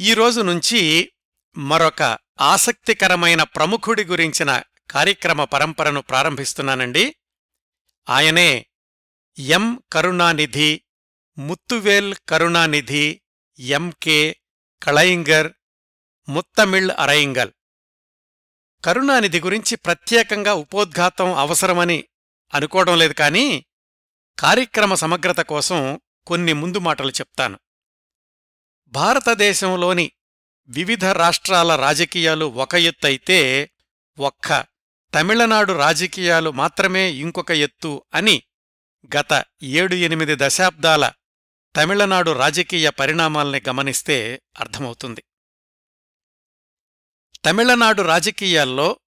ఈరోజు నుంచి మరొక ఆసక్తికరమైన ప్రముఖుడి గురించిన కార్యక్రమ పరంపరను ప్రారంభిస్తున్నానండి. ఆయనే ఎం. కరుణానిధి ముత్తువేల్ కరుణానిధి ఎంకే కళయింగర్ ముత్తమిళ్ అరయింగల్. కరుణానిధి గురించి ప్రత్యేకంగా ఉపోద్ఘాతం అవసరమని అనుకోవడం లేదు కానీ కార్యక్రమ సమగ్రత కోసం కొన్ని ముందు మాటలు చెప్తాను. భారతదేశంలోని వివిధ రాష్ట్రాల రాజకీయాలు ఒక ఎత్తైతే ఒక్క తమిళనాడు రాజకీయాలు మాత్రమే ఇంకొక ఎత్తు అని గత ఏడు ఎనిమిది దశాబ్దాల తమిళనాడు రాజకీయ పరిణామాల్ని గమనిస్తే అర్థమవుతుంది. తమిళనాడు రాజకీయాల్లో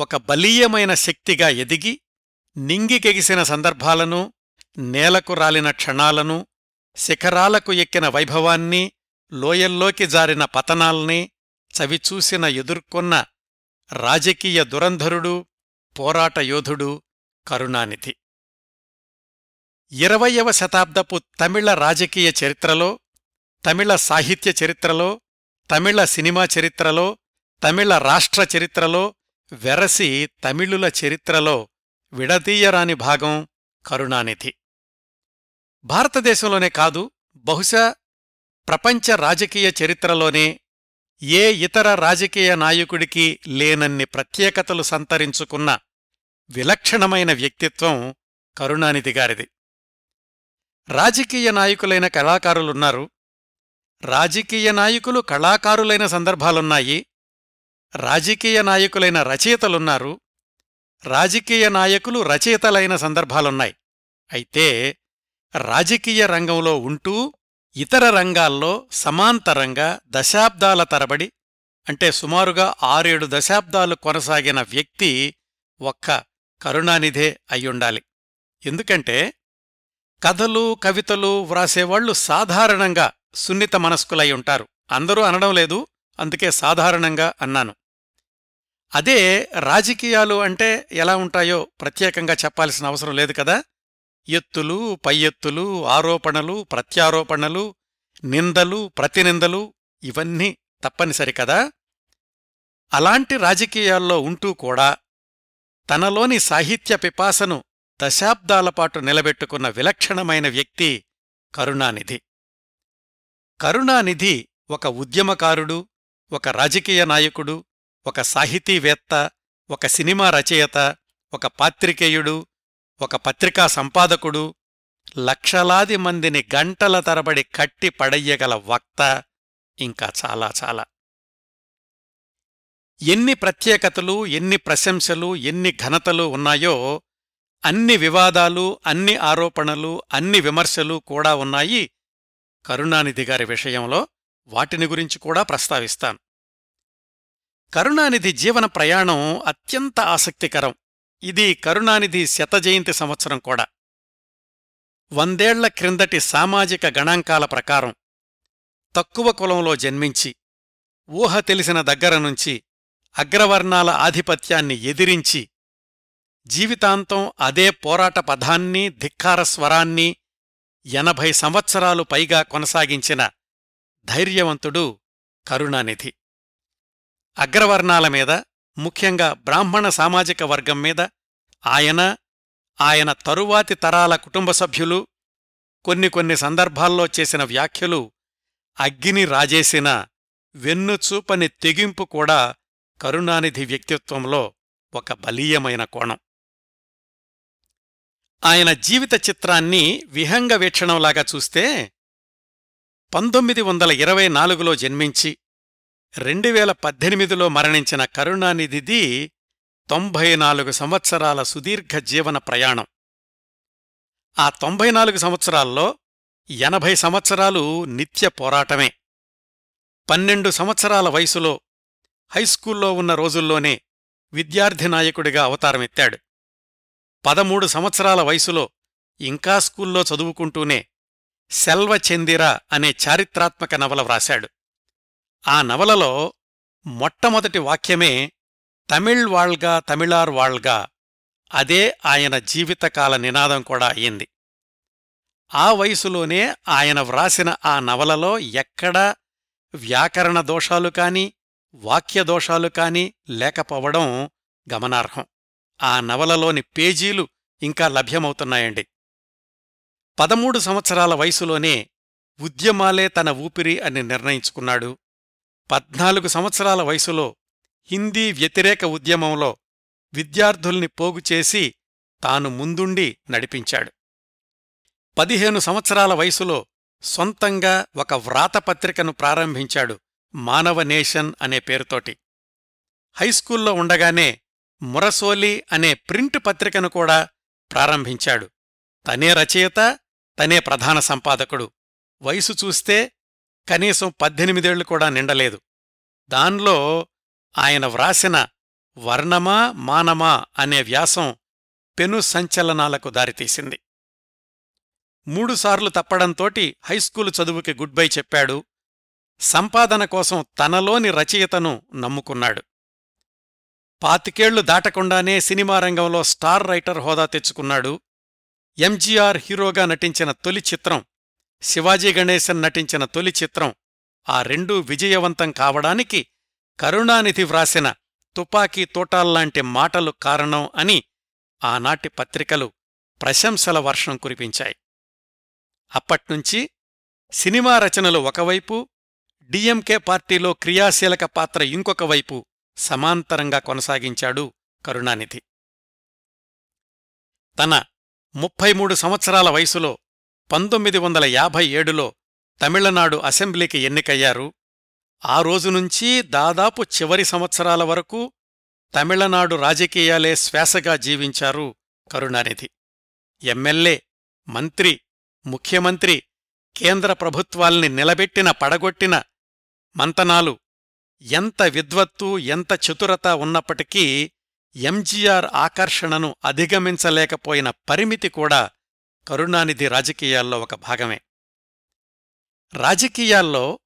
ఒక బలీయమైన శక్తిగా ఎదిగి నింగికెగిసిన సందర్భాలను నేలకు రాలిన క్షణాలను శిఖరాలకు ఎక్కిన వైభవాన్ని లోయల్లోకి జారిన పతనాల్ని చవిచూసిన ఎదుర్కొన్న రాజకీయ దురంధరుడు పోరాట యోధుడు కరుణానిధి. ఇరవయవ శతాబ్దపు తమిళ రాజకీయ చరిత్రలో తమిళ సాహిత్య చరిత్రలో తమిళ సినిమా చరిత్రలో తమిళ రాష్ట్ర చరిత్రలో వెరసి తమిళుల చరిత్రలో విడదీయరాని భాగం కరుణానిధి. భారతదేశంలోనే కాదు బహుశా ప్రపంచ రాజకీయ చరిత్రలోనే ఏ ఇతర రాజకీయ నాయకుడికి లేనన్ని ప్రత్యేకతలు సంతరించుకున్న విలక్షణమైన వ్యక్తిత్వం కరుణానిధి గారిది. రాజకీయ నాయకులైన కళాకారులున్నారు. రాజకీయ నాయకులు కళాకారులైన సందర్భాలున్నాయి. రాజకీయ నాయకులైన రచయితలున్నారు. రాజకీయ నాయకులు రచయితలైన సందర్భాలున్నాయి. అయితే రాజకీయ రంగంలో ఉంటూ ఇతర రంగాల్లో సమాంతరంగా దశాబ్దాల తరబడి అంటే సుమారుగా ఆరేడు దశాబ్దాలు కొనసాగిన వ్యక్తి ఒక్క కరుణానిధే అయ్యుండాలి. ఎందుకంటే కథలు కవితలు వ్రాసేవాళ్ళు సాధారణంగా సున్నిత మనస్కులై ఉంటారు. అందరూ అనడం లేదు అందుకే సాధారణంగా అన్నాను. అదే రాజకీయాలు అంటే ఎలా ఉంటాయో ప్రత్యేకంగా చెప్పాల్సిన అవసరం లేదు కదా? ఎత్తులు పై ఎత్తులు ఆరోపణలు ప్రత్యారోపణలు నిందలు ప్రతినిందలు ఇవన్నీ తప్పనిసరి కదా. అలాంటి రాజకీయాల్లో ఉంటూ కూడా తనలోని సాహిత్య పిపాసను దశాబ్దాలపాటు నిలబెట్టుకున్న విలక్షణమైన వ్యక్తి కరుణానిధి. కరుణానిధి ఒక ఉద్యమకారుడు ఒక రాజకీయ నాయకుడు ఒక సాహితీవేత్త ఒక సినిమా రచయిత ఒక పాత్రికేయుడు ఒక పత్రికా సంపాదకుడు లక్షలాది మందిని గంటల తరబడి కట్టి పడయ్యగల వక్త ఇంకా చాలా చాలా. ఎన్ని ప్రత్యేకతలు ఎన్ని ప్రశంసలు ఎన్ని ఘనతలు ఉన్నాయో అన్ని వివాదాలు అన్ని ఆరోపణలు అన్ని విమర్శలు కూడా ఉన్నాయి. కరుణానిధి గారి విషయంలో వాటిని గురించి కూడా ప్రస్తావిస్తాను. కరుణానిధి జీవన ప్రయాణం అత్యంత ఆసక్తికరం. ఇది కరుణానిధి శతజయంతి సంవత్సరం కూడా. వందేళ్ళ క్రిందటి సామాజిక గణాంకాల ప్రకారం తక్కువ కులంలో జన్మించి ఊహ తెలిసిన దగ్గర నుంచి అగ్రవర్ణాల ఆధిపత్యాన్ని ఎదిరించి జీవితాంతం అదే పోరాట పదాన్ని ధిక్కారస్వరాన్ని ఎనభై సంవత్సరాలు పైగా కొనసాగించిన ధైర్యవంతుడు కరుణానిధి. అగ్రవర్ణాల మీద ముఖ్యంగా బ్రాహ్మణ సామాజిక వర్గం మీద ఆయన ఆయన తరువాతి తరాల కుటుంబ సభ్యులు కొన్ని కొన్ని సందర్భాల్లో చేసిన వ్యాఖ్యలు అగ్గిని రాజేసిన వెన్నుచూపని తెగింపు కూడా కరుణానిధి వ్యక్తిత్వంలో ఒక బలీయమైన కోణం. ఆయన జీవిత చిత్రాన్ని విహంగ వీక్షణంలాగా చూస్తే పంతొమ్మిది వందల ఇరవై నాలుగులో జన్మించి రెండువేల పద్దెనిమిదిలో మరణించిన కరుణానిధిది తొంభై నాలుగు సంవత్సరాల సుదీర్ఘ జీవన ప్రయాణం. ఆ తొంభై నాలుగు సంవత్సరాల్లో ఎనభై సంవత్సరాలు నిత్య పోరాటమే. పన్నెండు సంవత్సరాల వయసులో హైస్కూల్లో ఉన్న రోజుల్లోనే విద్యార్థి నాయకుడిగా అవతారమెత్తాడు. పదమూడు సంవత్సరాల వయసులో ఇంకా స్కూల్లో చదువుకుంటూనే సెల్వచెందిర అనే చారిత్రాత్మక నవల వ్రాశాడు. ఆ నవలలో మొట్టమొదటి వాక్యమే తమిళ్ వాళ్గా తమిళార్ వాళ్గా అదే ఆయన జీవితకాల నినాదం కూడా అయింది ఆ వయసులోనే ఆయన వ్రాసిన ఆ నవలలో ఎక్కడా వ్యాకరణ దోషాలు కాని వాక్య దోషాలు కాని లేకపోవడం గమనార్హం. ఆ నవలలోని పేజీలు ఇంకా లభ్యమవుతున్నాయండి. పదమూడు సంవత్సరాల వయసులోనే ఉద్యమాలే తన ఊపిరి అని నిర్ణయించుకున్నాడు పద్నాలుగు సంవత్సరాల వయసులో హిందీ వ్యతిరేక ఉద్యమంలో విద్యార్థుల్ని పోగుచేసి తాను ముందుండి నడిపించాడు. పదిహేను సంవత్సరాల వయసులో సొంతంగా ఒక వ్రాతపత్రికను ప్రారంభించాడు మానవ నేషన్ అనే పేరుతోటి. హైస్కూల్లో ఉండగానే మురసోలి అనే ప్రింట్ పత్రికను కూడా ప్రారంభించాడు. తనే రచయిత తనే ప్రధాన సంపాదకుడు. వయసు చూస్తే కనీసం పద్దెనిమిదేళ్ళు కూడా నిండలేదు. దాన్లో ఆయన వ్రాసిన వర్ణమా మానమా అనే వ్యాసం పెను సంచలనాలకు దారితీసింది. మూడుసార్లు తప్పడంతోటి హైస్కూలు చదువుకి గుడ్ బై చెప్పాడు. సంపాదన కోసం తనలోని రచయితను నమ్ముకున్నాడు. పాతికేళ్ళు దాటకుండానే సినిమా రంగంలో స్టార్ రైటర్ హోదా తెచ్చుకున్నాడు. ఎంజీఆర్ హీరోగా నటించిన తొలి చిత్రం శివాజీ గణేశన్ నటించిన తొలి చిత్రం ఆ రెండూ విజయవంతం కావడానికి కరుణానిధి వ్రాసిన తుపాకీ తోటాల్లాంటి మాటలు కారణం అని ఆనాటి పత్రికలు ప్రశంసల వర్షం కురిపించాయి. అప్పట్నుంచి సినిమా రచనలు ఒకవైపు డిఎంకే పార్టీలో క్రియాశీలక పాత్ర ఇంకొక వైపు సమాంతరంగా కొనసాగించాడు కరుణానిధి. తన ముప్పై మూడు సంవత్సరాల వయసులో పంతొమ్మిది వందల యాభై ఏడులో తమిళనాడు అసెంబ్లీకి ఎన్నికయ్యారు. ఆ రోజునుంచి దాదాపు చివరి సంవత్సరాల వరకు తమిళనాడు రాజకీయాలే శ్వాసగా జీవించారు కరుణానిధి. ఎమ్మెల్యే మంత్రి ముఖ్యమంత్రి కేంద్ర ప్రభుత్వాల్ని నిలబెట్టిన పడగొట్టిన మంతనాలు ఎంత విద్వత్తు ఎంత చతురత ఉన్నప్పటికీ ఎంజీఆర్ ఆకర్షణను అధిగమించలేకపోయిన పరిమితి కూడా కరుణానిధి రాజకీయాల్లో ఒక భాగమే. రాజకీయాల్లో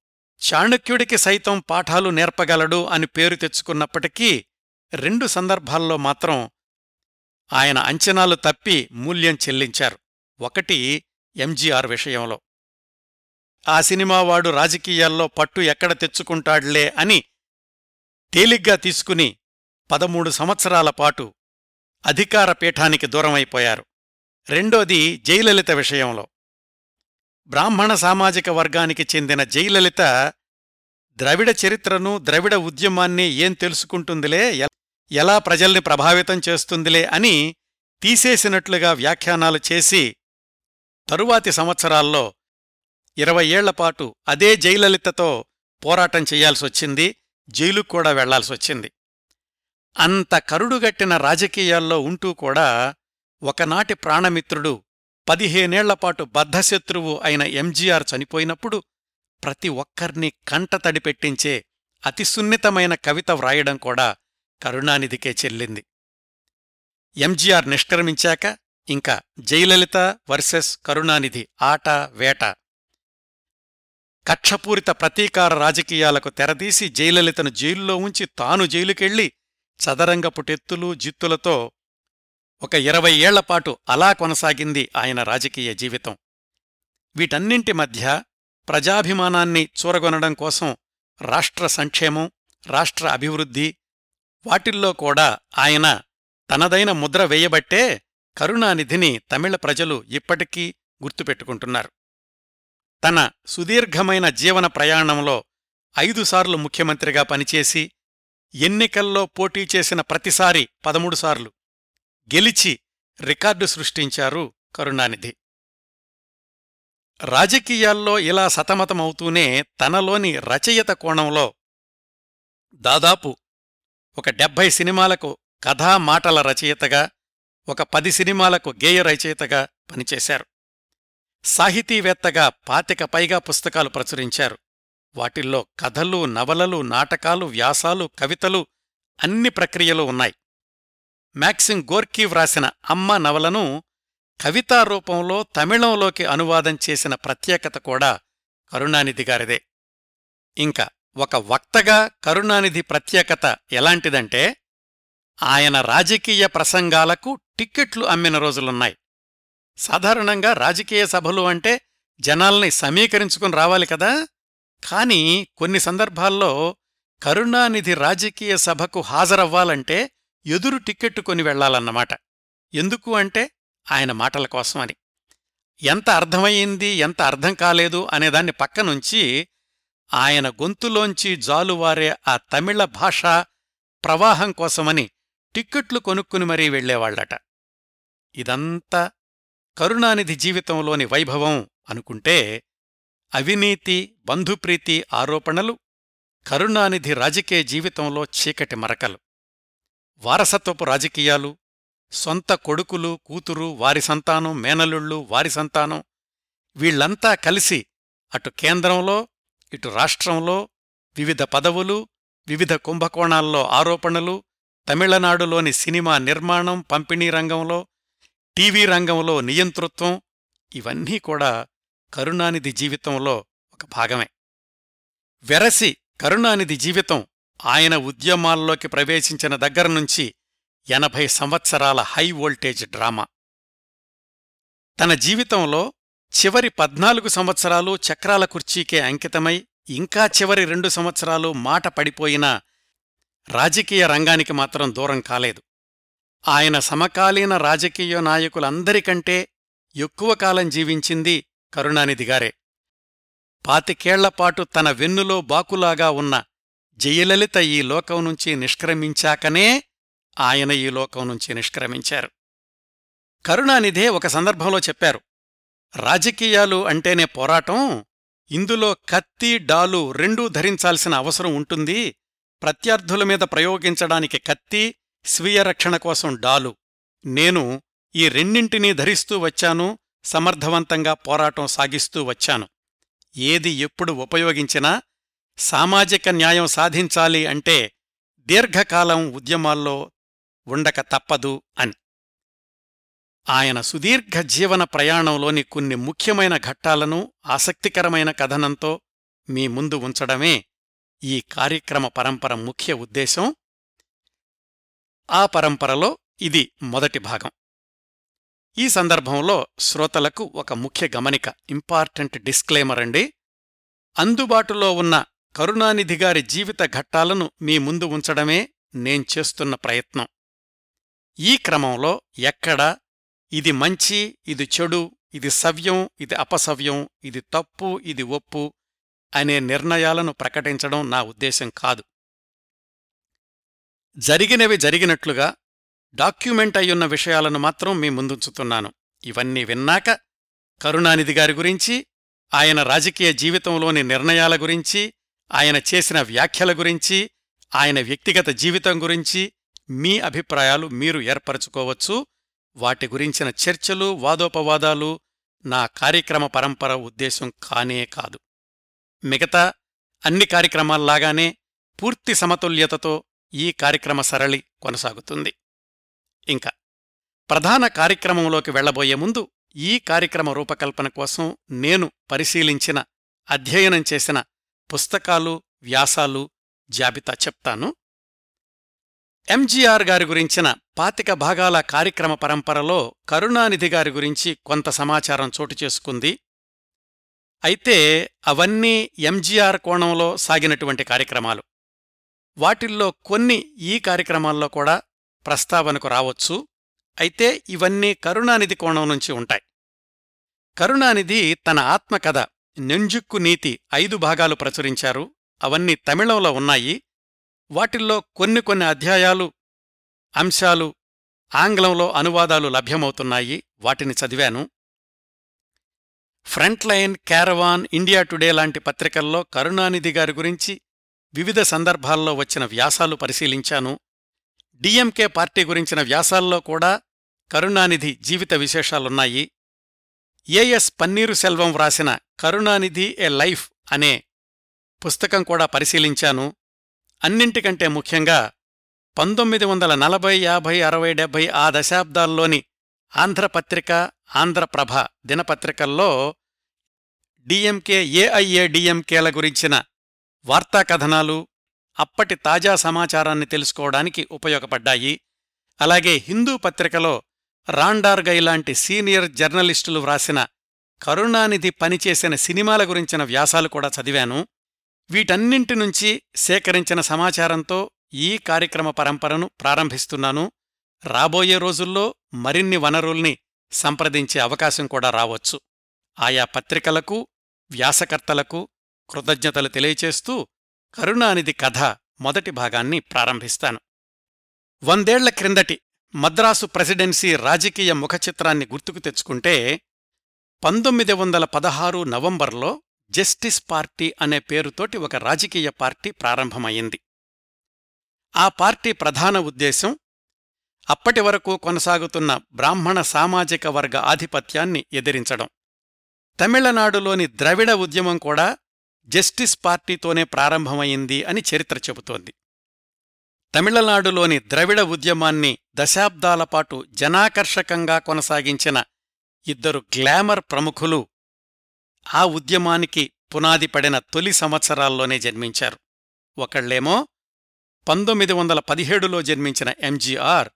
చాణక్యుడికి సైతం పాఠాలు నేర్పగలడు అని పేరు తెచ్చుకున్నప్పటికీ రెండు సందర్భాల్లో మాత్రం ఆయన అంచనాలు తప్పి మూల్యం చెల్లించారు. ఒకటి ఎంజీఆర్ విషయంలో. ఆ సినిమావాడు రాజకీయాల్లో పట్టు ఎక్కడ తెచ్చుకుంటాడ్లే అని తేలిగ్గా తీసుకుని పదమూడు సంవత్సరాల పాటు అధికార పీఠానికి దూరమైపోయారు. రెండోది జయలలిత విషయంలో. బ్రాహ్మణ సామాజిక వర్గానికి చెందిన జయలలిత ద్రవిడ చరిత్రను ద్రవిడ ఉద్యమాన్ని ఏం తెలుసుకుంటుందిలే ఎలా ప్రజల్ని ప్రభావితం చేస్తుందిలే అని తీసేసినట్లుగా వ్యాఖ్యానాలు చేసి తరువాతి సంవత్సరాల్లో ఇరవై ఏళ్ళపాటు అదే జయలలితతో పోరాటం చెయ్యాల్సొచ్చింది జైలుకు కూడా వెళ్ళాల్సొచ్చింది అంత కరుడుగట్టిన రాజకీయాల్లో ఉంటూ కూడా ఒకనాటి ప్రాణమిత్రుడు పదిహేనేళ్ళపాటు బద్ధశత్రువు అయిన ఎంజీఆర్ చనిపోయినప్పుడు ప్రతి ఒక్కర్నీ కంటతడి పెట్టించే అతి సున్నితమైన కవిత వ్రాయడం కూడా కరుణానిధికే చెల్లింది. ఎంజీఆర్ నిష్క్రమించాక ఇంకా జయలలిత వర్సెస్ కరుణానిధి ఆట వేట. కక్షపూరిత ప్రతీకార రాజకీయాలకు తెరదీసి జయలలితను జైలులో ఉంచి తాను జైలుకెళ్ళి చదరంగపు టెత్తులు జిత్తులతో ఒక ఇరవై ఏళ్ళపాటు అలా కొనసాగింది ఆయన రాజకీయ జీవితం. వీటన్నింటి మధ్య ప్రజాభిమానాన్ని చూరగొనడం కోసం రాష్ట్ర సంక్షేమం రాష్ట్ర అభివృద్ధి వాటిల్లో కూడా ఆయన తనదైన ముద్ర వేయబట్టే కరుణానిధిని తమిళ ప్రజలు ఇప్పటికీ గుర్తుపెట్టుకుంటున్నారు. తన సుదీర్ఘమైన జీవన ప్రయాణంలో ఐదుసార్లు ముఖ్యమంత్రిగా పనిచేసి ఎన్నికల్లో పోటీ చేసిన ప్రతిసారి పదమూడుసార్లు గెలిచి రికార్డు సృష్టించారు కరుణానిధి. రాజకీయాల్లో ఇలా సతమతమవుతూనే తనలోని రచయిత కోణంలో దాదాపు ఒక డెబ్భై సినిమాలకు కథామాటల రచయితగా ఒక పది సినిమాలకు గేయ రచయితగా పనిచేశారు. సాహితీవేత్తగా పాతిక పైగా పుస్తకాలు ప్రచురించారు. వాటిల్లో కథలు నవలలు నాటకాలు వ్యాసాలు కవితలు అన్ని ప్రక్రియలు ఉన్నాయి. మ్యాక్సిమ్ గోర్కీ వ్రాసిన అమ్మ నవలను కవితా రూపంలో తమిళంలోకి అనువాదం చేసిన ప్రత్యేకత కూడా కరుణానిధి గారిదే. ఇంకా ఒక వక్తగా కరుణానిధి ప్రత్యేకత ఎలాంటిదంటే ఆయన రాజకీయ ప్రసంగాలకు టిక్కెట్లు అమ్మిన రోజులున్నాయి. సాధారణంగా రాజకీయ సభలు అంటే జనాల్ని సమీకరించుకుని రావాలి కదా? కానీ కొన్ని సందర్భాల్లో కరుణానిధి రాజకీయ సభకు హాజరవ్వాలంటే ఎదురు టిక్కెట్టు కొని వెళ్ళాలన్నమాట ఎందుకు అంటే ఆయన మాటల కోసమని ఎంత అర్థమయ్యింది ఎంత అర్థం కాలేదు అనేదాన్ని పక్కనుంచి ఆయన గొంతులోంచి జాలువారే ఆ తమిళ భాష ప్రవాహం కోసమని టిక్కెట్లు కొనుక్కుని మరీ వెళ్ళేవాళ్ళట ఇదంతా కరుణానిధి జీవితంలోని వైభవం అనుకుంటే అవినీతి బంధుప్రీతి ఆరోపణలు కరుణానిధి రాజకీయ జీవితంలో చీకటి మరకలు. వారసత్వపు రాజకీయాలు సొంత కొడుకులు కూతురు వారి సంతానం మేనలుళ్ళు వారి సంతానం వీళ్ళంతా కలిసి అటు కేంద్రంలో ఇటు రాష్ట్రంలో వివిధ పదవులు వివిధ కుంభకోణాల్లో ఆరోపణలు తమిళనాడులోని సినిమా నిర్మాణం పంపిణీ రంగంలో టీవీ రంగంలో నియంతృత్వం ఇవన్నీ కూడా కరుణానిధి జీవితంలో ఒక భాగమే. వెరసి కరుణానిధి జీవితం ఆయన ఉద్యమాల్లోకి ప్రవేశించిన దగ్గరనుంచి ఎనభై సంవత్సరాల హై వోల్టేజ్ డ్రామా. తన జీవితంలో చివరి పద్నాలుగు సంవత్సరాలు చక్రాల కుర్చీకే అంకితమై ఇంకా చివరి రెండు సంవత్సరాలు మాట పడిపోయినా రాజకీయ రంగానికి మాత్రం దూరం కాలేదు. ఆయన సమకాలీన రాజకీయ నాయకులందరికంటే ఎక్కువ కాలం జీవించింది కరుణానిధిగారే పాతికేళ్ళపాటు తన వెన్నులో బాకులాగా ఉన్న జయలలిత ఈ లోకం నుంచి నిష్క్రమించాకనే ఆయన ఈ లోకం నుంచి నిష్క్రమించారు. కరుణానిధే ఒక సందర్భంలో చెప్పారు రాజకీయాలు అంటేనే పోరాటం ఇందులో కత్తి డాలు రెండూ ధరించాల్సిన అవసరం ఉంటుంది. ప్రత్యర్థుల మీద ప్రయోగించడానికి కత్తి స్వీయ రక్షణ కోసం డాలు. నేను ఈ రెండింటినీ ధరిస్తూ వచ్చాను సమర్థవంతంగా పోరాటం సాగిస్తూ వచ్చాను. ఏది ఎప్పుడు ఉపయోగించినా సామాజిక న్యాయం సాధించాలి అంటే దీర్ఘకాలం ఉద్యమాల్లో ఉండక తప్పదు అని. ఆయన సుదీర్ఘ జీవన ప్రయాణంలోని కొన్ని ముఖ్యమైన ఘట్టాలను ఆసక్తికరమైన కథనంతో మీ ముందు ఉంచడమే ఈ కార్యక్రమ పరంపర ముఖ్య ఉద్దేశం. ఆ పరంపరలో ఇది మొదటి భాగం. ఈ సందర్భంలో శ్రోతలకు ఒక ముఖ్య గమనిక ఇంపార్టెంట్ డిస్క్లైమర్ అండి. అందుబాటులో ఉన్న కరుణానిధి గారి జీవిత ఘట్టాలను మీ ముందు ఉంచడమే నేను చేస్తున్న ప్రయత్నం. ఈ క్రమంలో ఎక్కడా ఇది మంచి ఇది చెడు ఇది సవ్యం ఇది అపసవ్యం ఇది తప్పు ఇది ఒప్పు అనే నిర్ణయాలను ప్రకటించడం నా ఉద్దేశం కాదు. జరిగినవి జరిగినట్లుగా డాక్యుమెంట్ అయ్యున్న విషయాలను మాత్రం మీ ముందుంచుతున్నాను. ఇవన్నీ విన్నాక కరుణానిధి గారి గురించి ఆయన రాజకీయ జీవితంలోని నిర్ణయాల గురించి ఆయన చేసిన వ్యాఖ్యల గురించి ఆయన వ్యక్తిగత జీవితం గురించి మీ అభిప్రాయాలు మీరు ఏర్పరచుకోవచ్చు. వాటి గురించిన చర్చలు వాదోపవాదాలు నా కార్యక్రమ పరంపర ఉద్దేశం కానే కాదు. మిగతా అన్ని కార్యక్రమాల్లాగానే పూర్తి సమతుల్యతతో ఈ కార్యక్రమ సరళి కొనసాగుతుంది. ఇంకా ప్రధాన కార్యక్రమంలోకి వెళ్ళబోయే ముందు ఈ కార్యక్రమ రూపకల్పన కోసం నేను పరిశీలించిన అధ్యయనం చేసిన పుస్తకాలు వ్యాసాలు జాబితా చెప్తాను. ఎంజీఆర్ గారి గురించిన పాతిక భాగాల కార్యక్రమ పరంపరలో కరుణానిధి గారి గురించి కొంత సమాచారం చోటు చేసుకుంది. అయితే అవన్నీ ఎంజీఆర్ కోణంలో సాగినటువంటి కార్యక్రమాలు. వాటిల్లో కొన్ని ఈ కార్యక్రమాల్లో కూడా ప్రస్తావనకు రావచ్చు. అయితే ఇవన్నీ కరుణానిధి కోణం నుంచి ఉంటాయి. కరుణానిధి తన ఆత్మకథ నెంజుక్కు నీతి ఐదు భాగాలు ప్రచురించారు. అవన్నీ తమిళంలో ఉన్నాయి. వాటిల్లో కొన్ని కొన్ని అధ్యాయాలు అంశాలు ఆంగ్లంలో అనువాదాలు లభ్యమవుతున్నాయి. వాటిని చదివాను. ఫ్రంట్లైన్ క్యారవాన్ ఇండియా టుడే లాంటి పత్రికల్లో కరుణానిధి గారి గురించి వివిధ సందర్భాల్లో వచ్చిన వ్యాసాలు పరిశీలించాను. డిఎంకే పార్టీ గురించిన వ్యాసాల్లో కూడా కరుణానిధి జీవిత విశేషాలున్నాయి. ఏఎస్ పన్నీరు సెల్వం వ్రాసిన కరుణానిధి ఏ లైఫ్ అనే పుస్తకం కూడా పరిశీలించాను. అన్నింటికంటే ముఖ్యంగా పంతొమ్మిది వందల నలభై యాభై అరవై డెబ్బై ఆ దశాబ్దాల్లోని ఆంధ్రపత్రిక ఆంధ్రప్రభ దినపత్రికల్లో డిఎంకే ఏఐఏ డిఎంకేల గురించిన వార్తాకథనాలు అప్పటి తాజా సమాచారాన్ని తెలుసుకోవడానికి ఉపయోగపడ్డాయి. అలాగే హిందూ పత్రికలో రాండార్గై లాంటి సీనియర్ జర్నలిస్టులు వ్రాసిన కరుణానిధి పనిచేసిన సినిమాల గురించిన వ్యాసాలు కూడా చదివాను. వీటన్నింటి నుంచి సేకరించిన సమాచారంతో ఈ కార్యక్రమ పరంపరను ప్రారంభిస్తున్నాను. రాబోయే రోజుల్లో మరిన్ని వనరుల్ని సంప్రదించే అవకాశం కూడా రావచ్చు. ఆయా పత్రికలకు వ్యాసకర్తలకు కృతజ్ఞతలు తెలియచేస్తూ కరుణానిధి కథ మొదటి భాగాన్ని ప్రారంభిస్తాను. వందేళ్ళ క్రిందటి మద్రాసు ప్రెసిడెన్సీ రాజకీయ ముఖచిత్రాన్ని గుర్తుకు తెచ్చుకుంటే పంతొమ్మిది వందల పదహారు నవంబర్లో జస్టిస్ పార్టీ అనే పేరుతోటి ఒక రాజకీయ పార్టీ ప్రారంభమయ్యింది. ఆ పార్టీ ప్రధాన ఉద్దేశం అప్పటి వరకు కొనసాగుతున్న బ్రాహ్మణ సామాజిక వర్గ ఆధిపత్యాన్ని ఎదిరించడం. తమిళనాడులోని ద్రవిడ ఉద్యమం కూడా జస్టిస్ పార్టీతోనే ప్రారంభమైంది అని చరిత్ర చెబుతోంది. తమిళనాడులోని ద్రవిడ ఉద్యమాన్ని దశాబ్దాలపాటు జనాకర్షకంగా కొనసాగించిన ఇద్దరు గ్లామర్ ప్రముఖులు ఆ ఉద్యమానికి పునాది పడిన తొలి సంవత్సరాల్లోనే జన్మించారు. ఒకళ్ళేమో పంతొమ్మిది వందల పదిహేడులో జన్మించిన ఎంజీఆర్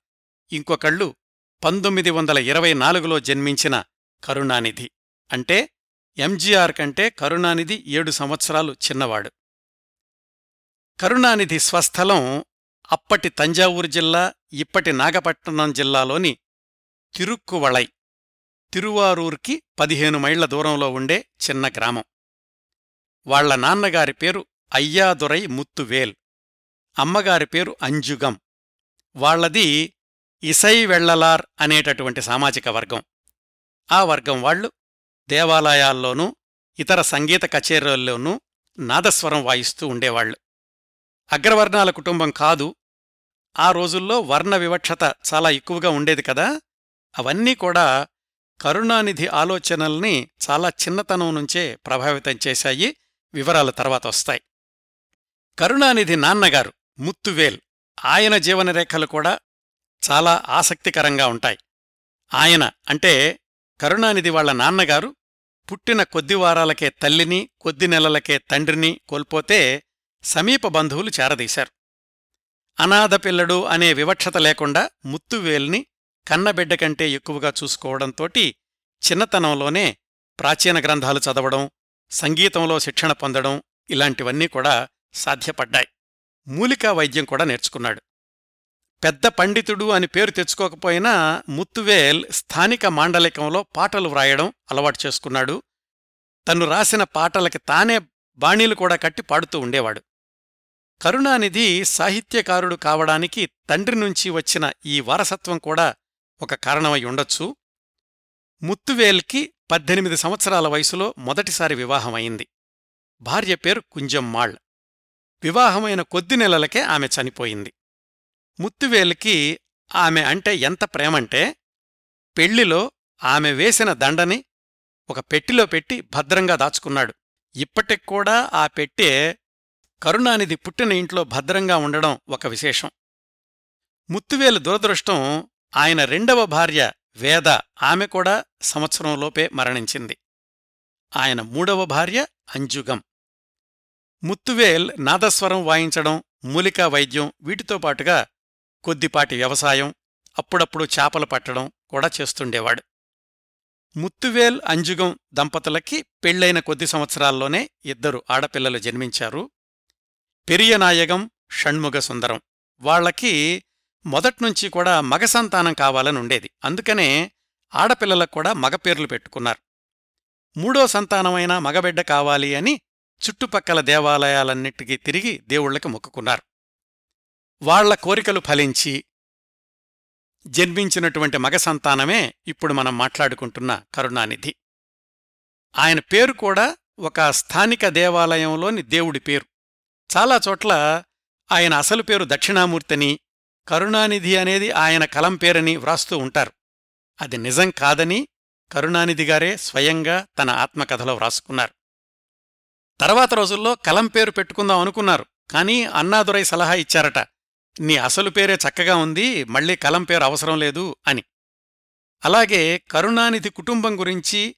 ఇంకొకళ్ళు పంతొమ్మిది వందల ఇరవై నాలుగులో జన్మించిన కరుణానిధి. అంటే ఎంజీఆర్ కంటే కరుణానిధి ఏడు సంవత్సరాలు చిన్నవాడు. కరుణానిధి స్వస్థలం అప్పటి తంజావూరు జిల్లా ఇప్పటి నాగపట్నం జిల్లాలోని తిరుక్కువళై తిరువారూర్కి పదిహేను మైళ్ళ దూరంలో ఉండే చిన్న గ్రామం. వాళ్ళ నాన్నగారి పేరు అయ్యాదురై ముత్తువేల్ అమ్మగారి పేరు అంజుగం. వాళ్ళది ఇసై వెళ్ళలార్ అనేటటువంటి సామాజిక వర్గం. ఆ వర్గం వాళ్ళు దేవాలయాల్లోనూ ఇతర సంగీత కచేరీల్లోనూ నాదస్వరం వాయిస్తూ ఉండేవాళ్ళు అగ్రవర్ణాల కుటుంబం కాదు ఆ రోజుల్లో వర్ణ వివక్షత చాలా ఎక్కువగా ఉండేది కదా. అవన్నీ కూడా కరుణానిధి ఆలోచనల్ని చాలా చిన్నతనం నుంచే ప్రభావితం చేశాయి. వివరాల తర్వాత వస్తాయి. కరుణానిధి నాన్నగారు ముత్తువేల్ ఆయన జీవనరేఖలు కూడా చాలా ఆసక్తికరంగా ఉంటాయి. ఆయన అంటే కరుణానిధి వాళ్ళ నాన్నగారు పుట్టిన కొద్ది వారాలకే తల్లిని కొద్ది నెలలకే తండ్రిని కోల్పోతే సమీప బంధువులు చేరదీశారు. అనాథ పిల్లడు అనే వివక్షత లేకుండా ముత్తువేల్ని కన్నబిడ్డ కంటే ఎక్కువగా చూసుకోవడంతోటి చిన్నతనంలోనే ప్రాచీన గ్రంథాలు చదవడం సంగీతంలో శిక్షణ పొందడం ఇలాంటివన్నీ కూడా సాధ్యపడ్డాయి. మూలికా వైద్యం కూడా నేర్చుకున్నాడు. పెద్ద పండితుడు అని పేరు తెచ్చుకోకపోయినా ముత్తువేల్ స్థానిక మాండలికంలో పాటలు వ్రాయడం అలవాటు చేసుకున్నాడు. తను రాసిన పాటలకి తానే బాణీలు కూడా కట్టి పాడుతూ ఉండేవాడు. కరుణానిధి సాహిత్యకారుడు కావడానికి తండ్రి నుంచి వచ్చిన ఈ వారసత్వం కూడా ఒక కారణమై ఉండొచ్చు. ముత్తువేల్కి పద్దెనిమిది సంవత్సరాల వయసులో మొదటిసారి వివాహమైంది. భార్య పేరు కుంజమ్మాళ్. వివాహమైన కొద్ది నెలలకే ఆమె చనిపోయింది. ముత్తువేలుకి ఆమె అంటే ఎంత ప్రేమంటే పెళ్ళిలో ఆమె వేసిన దండని ఒక పెట్టిలో పెట్టి భద్రంగా దాచుకున్నాడు. ఇప్పటిక్కూడా ఆ పెట్టే కరుణానిధి పుట్టిన ఇంట్లో భద్రంగా ఉండడం ఒక విశేషం. ముత్తువేలు దురదృష్టం ఆయన రెండవ భార్య వేద ఆమె కూడా సంవత్సరంలోపే మరణించింది. ఆయన మూడవ భార్య అంజుగం. ముత్తువేల్ నాదస్వరం వాయించడం మూలికా వైద్యం వీటితో పాటుగా కొద్దిపాటి వ్యవసాయం అప్పుడప్పుడు చేపలు పట్టడం కూడా చేస్తుండేవాడు. ముత్తువేల్ అంజుగం దంపతులకి పెళ్ళైన కొద్ది సంవత్సరాల్లోనే ఇద్దరు ఆడపిల్లలు జన్మించారు. పెరియనాయగం షణ్ముగ సుందరం. వాళ్ళకి మొదట్నుంచి కూడా మగ సంతానం కావాలని ఉండేది. అందుకనే ఆడపిల్లలకు కూడా మగపేర్లు పెట్టుకున్నారు. మూడో సంతానమైన మగబిడ్డ కావాలి అని చుట్టుపక్కల దేవాలయాలన్నిటికీ తిరిగి దేవుళ్ళకి మొక్కుకున్నారు. వాళ్ళ కోరికలు ఫలించి జన్మించినటువంటి మగ సంతానమే ఇప్పుడు మనం మాట్లాడుకుంటున్న కరుణానిధి. ఆయన పేరు కూడా ఒక స్థానిక దేవాలయంలోని దేవుడి పేరు. చాలా చోట్ల ఆయన అసలు పేరు దక్షిణామూర్తిని కరుణానిధి అనేది ఆయన కలం పేరని వ్రాస్తూ ఉంటారు. అది నిజం కాదని కరుణానిధిగారే స్వయంగా తన ఆత్మకథలో వ్రాసుకున్నారు. తర్వాత రోజుల్లో కలం పేరు పెట్టుకుందాం అనుకున్నారు కానీ అన్నాదురై సలహా ఇచ్చారట నీ అసలు పేరే చక్కగా ఉంది మళ్ళీ కలం పేరు అవసరం లేదు అని. అలాగే కరుణానిధి కుటుంబం గురించి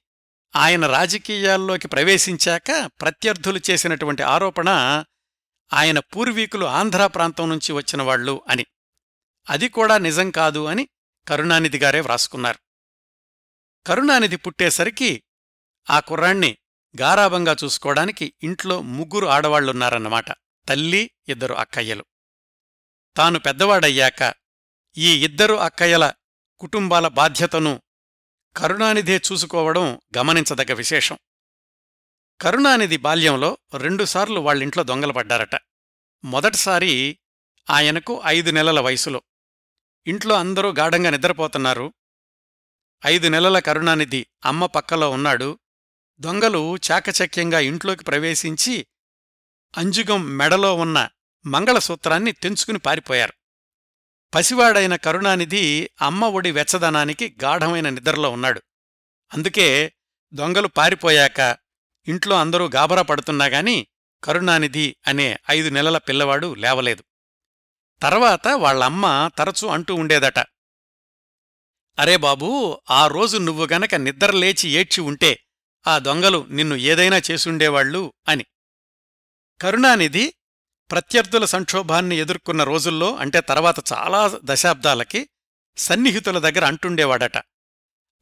ఆయన రాజకీయాల్లోకి ప్రవేశించాక ప్రత్యర్థులు చేసినటువంటి ఆరోపణ ఆయన పూర్వీకులు ఆంధ్రా ప్రాంతం నుంచి వచ్చినవాళ్ళు అని. అది కూడా నిజం కాదు అని కరుణానిధిగారే వ్రాసుకున్నారు. కరుణానిధి పుట్టేసరికి ఆ కుర్రాణ్ణి గారాబంగా చూసుకోవడానికి ఇంట్లో ముగ్గురు ఆడవాళ్ళున్నారన్నమాట తల్లి ఇద్దరు అక్కయ్యలు. తాను పెద్దవాడయ్యాక ఈ ఇద్దరు అక్కయ్యల కుటుంబాల బాధ్యతను కరుణానిధే చూసుకోవడం గమనించదగ్గ విశేషం. కరుణానిధి బాల్యంలో రెండుసార్లు వాళ్ళింట్లో దొంగలపడ్డారట. మొదటిసారి ఆయనకు ఐదు నెలల వయసులో. ఇంట్లో అందరూ గాఢంగా నిద్రపోతున్నారు. ఐదు నెలల కరుణానిధి అమ్మ పక్కలో ఉన్నాడు. దొంగలు చాకచక్యంగా ఇంట్లోకి ప్రవేశించి అంజుగం మెడలో ఉన్న మంగళసూత్రాన్ని తెంచుకుని పారిపోయారు. పసివాడైన కరుణానిధి అమ్మ ఒడి వెచ్చదనానికి గాఢమైన నిద్రలో ఉన్నాడు. అందుకే దొంగలు పారిపోయాక ఇంట్లో అందరూ గాబరా పడుతున్నాగాని కరుణానిధి అనే ఐదు నెలల పిల్లవాడు లేవలేదు. తర్వాత వాళ్ళమ్మ తరచూ అంటూ ఉండేదట. అరే బాబూ ఆ రోజు నువ్వు గనక నిద్రలేచి ఏడ్చి ఉంటే ఆ దొంగలు నిన్ను ఏదైనా చేసుండేవాళ్ళు అని. కరుణానిధి ప్రత్యర్థుల సంక్షోభాన్ని ఎదుర్కొన్న రోజుల్లో అంటే తర్వాత చాలా దశాబ్దాలకి సన్నిహితుల దగ్గర అంటుండేవాడట.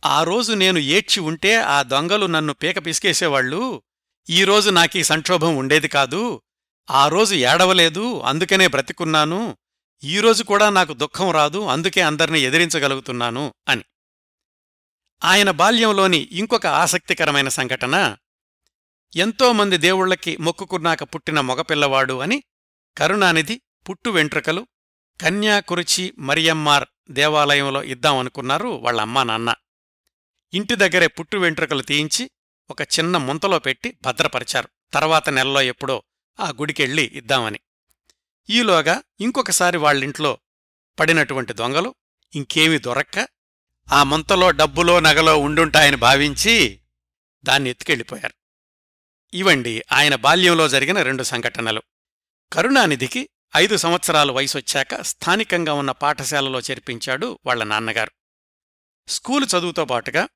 ఆ రోజు నేను ఏడ్చి ఉంటే ఆ దొంగలు నన్ను పీక పిసికేసేవాళ్ళు. ఈరోజు నాకీ సంక్షోభం ఉండేది కాదు. ఆ రోజు ఏడవలేదు అందుకనే బ్రతికున్నాను. ఈరోజు కూడా నాకు దుఃఖం రాదు అందుకే అందర్నీ ఎదిరించగలుగుతున్నాను అని. ఆయన బాల్యంలోని ఇంకొక ఆసక్తికరమైన సంఘటన ఎంతోమంది దేవుళ్ళకి మొక్కుకున్నాక పుట్టిన మగపిల్లవాడు అని కరుణానిధి పుట్టు వెంట్రుకలు కన్యాకురుచి మరియమ్మార్ దేవాలయంలో ఇద్దామనుకున్నారు వాళ్ళ అమ్మా నాన్న. ఇంటి దగ్గరే పుట్టు వెంట్రుకలు తీయించి ఒక చిన్న ముంతలో పెట్టి భద్రపరిచారు. తర్వాత నెలలో ఎప్పుడో ఆ గుడికెళ్ళి ఇద్దామని. ఈలోగా ఇంకొకసారి వాళ్ళింట్లో పడినటువంటి దొంగలు ఇంకేమీ దొరక్క ఆ ముంతలో డబ్బులో నగలో ఉండుంటాయని భావించి దాన్ని ఎత్తుకెళ్ళిపోయారు. ఇవండి ఆయన బాల్యంలో జరిగిన రెండు సంఘటనలు. కరుణానిధికి ఐదు సంవత్సరాలు వయసొచ్చాక స్థానికంగా ఉన్న పాఠశాలలో చేర్పించాడు వాళ్ళ నాన్నగారు. స్కూలు చదువుతో పాటుగా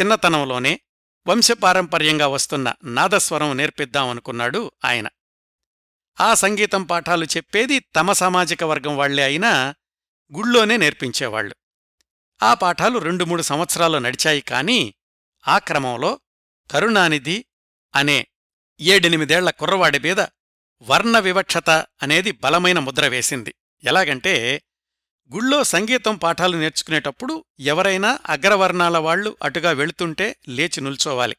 చిన్నతనంలోనే వంశపారంపర్యంగా వస్తున్న నాదస్వరం నేర్పిద్దామనుకున్నాడు ఆయన. ఆ సంగీతం పాఠాలు చెప్పేది తమ సామాజిక వర్గం వాళ్ళే అయినా గుళ్ళోనే నేర్పించేవాళ్ళు. ఆ పాఠాలు రెండు మూడు సంవత్సరాలు నడిచాయి కాని ఆ క్రమంలో కరుణానిధి అనే ఏడెనిమిదేళ్ళ కుర్రవాడి మీద వర్ణ వివక్షత అనేది బలమైన ముద్ర వేసింది. ఎలాగంటే గుళ్ళో సంగీతం పాఠాలు నేర్చుకునేటప్పుడు ఎవరైనా అగ్రవర్ణాల వాళ్ళు అటుగా వెళుతుంటే లేచి నిల్చోవాలి.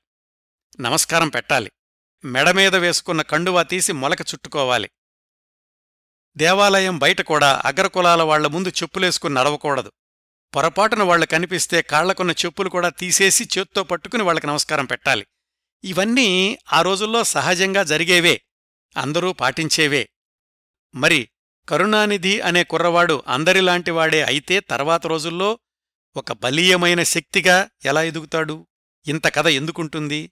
నమస్కారం పెట్టాలి. మెడమీద వేసుకున్న కండువా తీసి మొలక చుట్టుకోవాలి. దేవాలయం బయట కూడా అగ్రకులాల వాళ్ళ ముందు చెప్పులేసుకుని నడవకూడదు. పొరపాటున వాళ్ళు కనిపిస్తే కాళ్ళకున్న చెప్పులు కూడా తీసేసి చేత్తో పట్టుకుని వాళ్ళకి నమస్కారం పెట్టాలి. ఇవన్నీ ఆ రోజుల్లో సహజంగా జరిగేవే. అందరూ పాటించేవే. మరి కరుణానిధి అనే కుర్రవాడు అందరిలాంటివాడే అయితే తర్వాత రోజుల్లో ఒక బలీయమైన శక్తిగా ఎలా ఎదుగుతాడు? ఇంత కథ ఎందుకుంటుంది?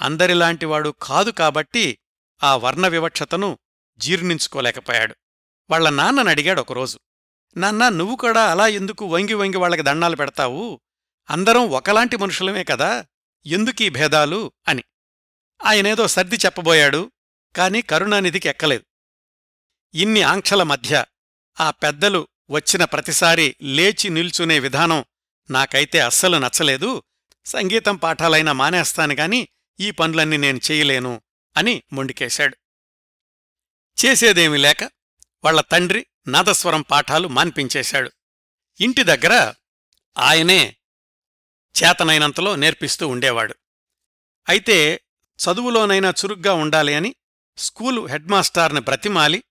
అందరిలాంటివాడు కాదు కాబట్టి ఆ వర్ణ వివక్షతను జీర్ణించుకోలేకపోయాడు. వాళ్ళ నాన్నని అడిగాడు ఒకరోజు నాన్నా నువ్వు కూడా అలా ఎందుకు వంగి వంగి వాళ్ళకి దండాలు పెడతావు? అందరం ఒకలాంటి మనుషులమే కదా ఎందుకీ భేదాలు? అని. ఆయనేదో సర్ది చెప్పబోయాడు కాని కరుణానిధికి ఎక్కలేదు. ఇన్ని ఆంక్షల మధ్య ఆ పెద్దలు వచ్చిన ప్రతిసారి లేచి నిల్చునే విధానం నాకైతే అస్సలు నచ్చలేదు. సంగీతం పాఠాలైనా మానేస్తాను గాని ఈ పనులన్నీ నేను చేయలేను అని మొండికేశాడు. చేసేదేమీ లేక వాళ్ళ తండ్రి నాదస్వరం పాఠాలు మాన్పించేశాడు. ఇంటి దగ్గర ఆయనే చేతనైనంతలో నేర్పిస్తూ ఉండేవాడు. అయితే చదువులోనైనా చురుగ్గా ఉండాలి అని స్కూలు హెడ్మాస్టార్ని బ్రతిమాలి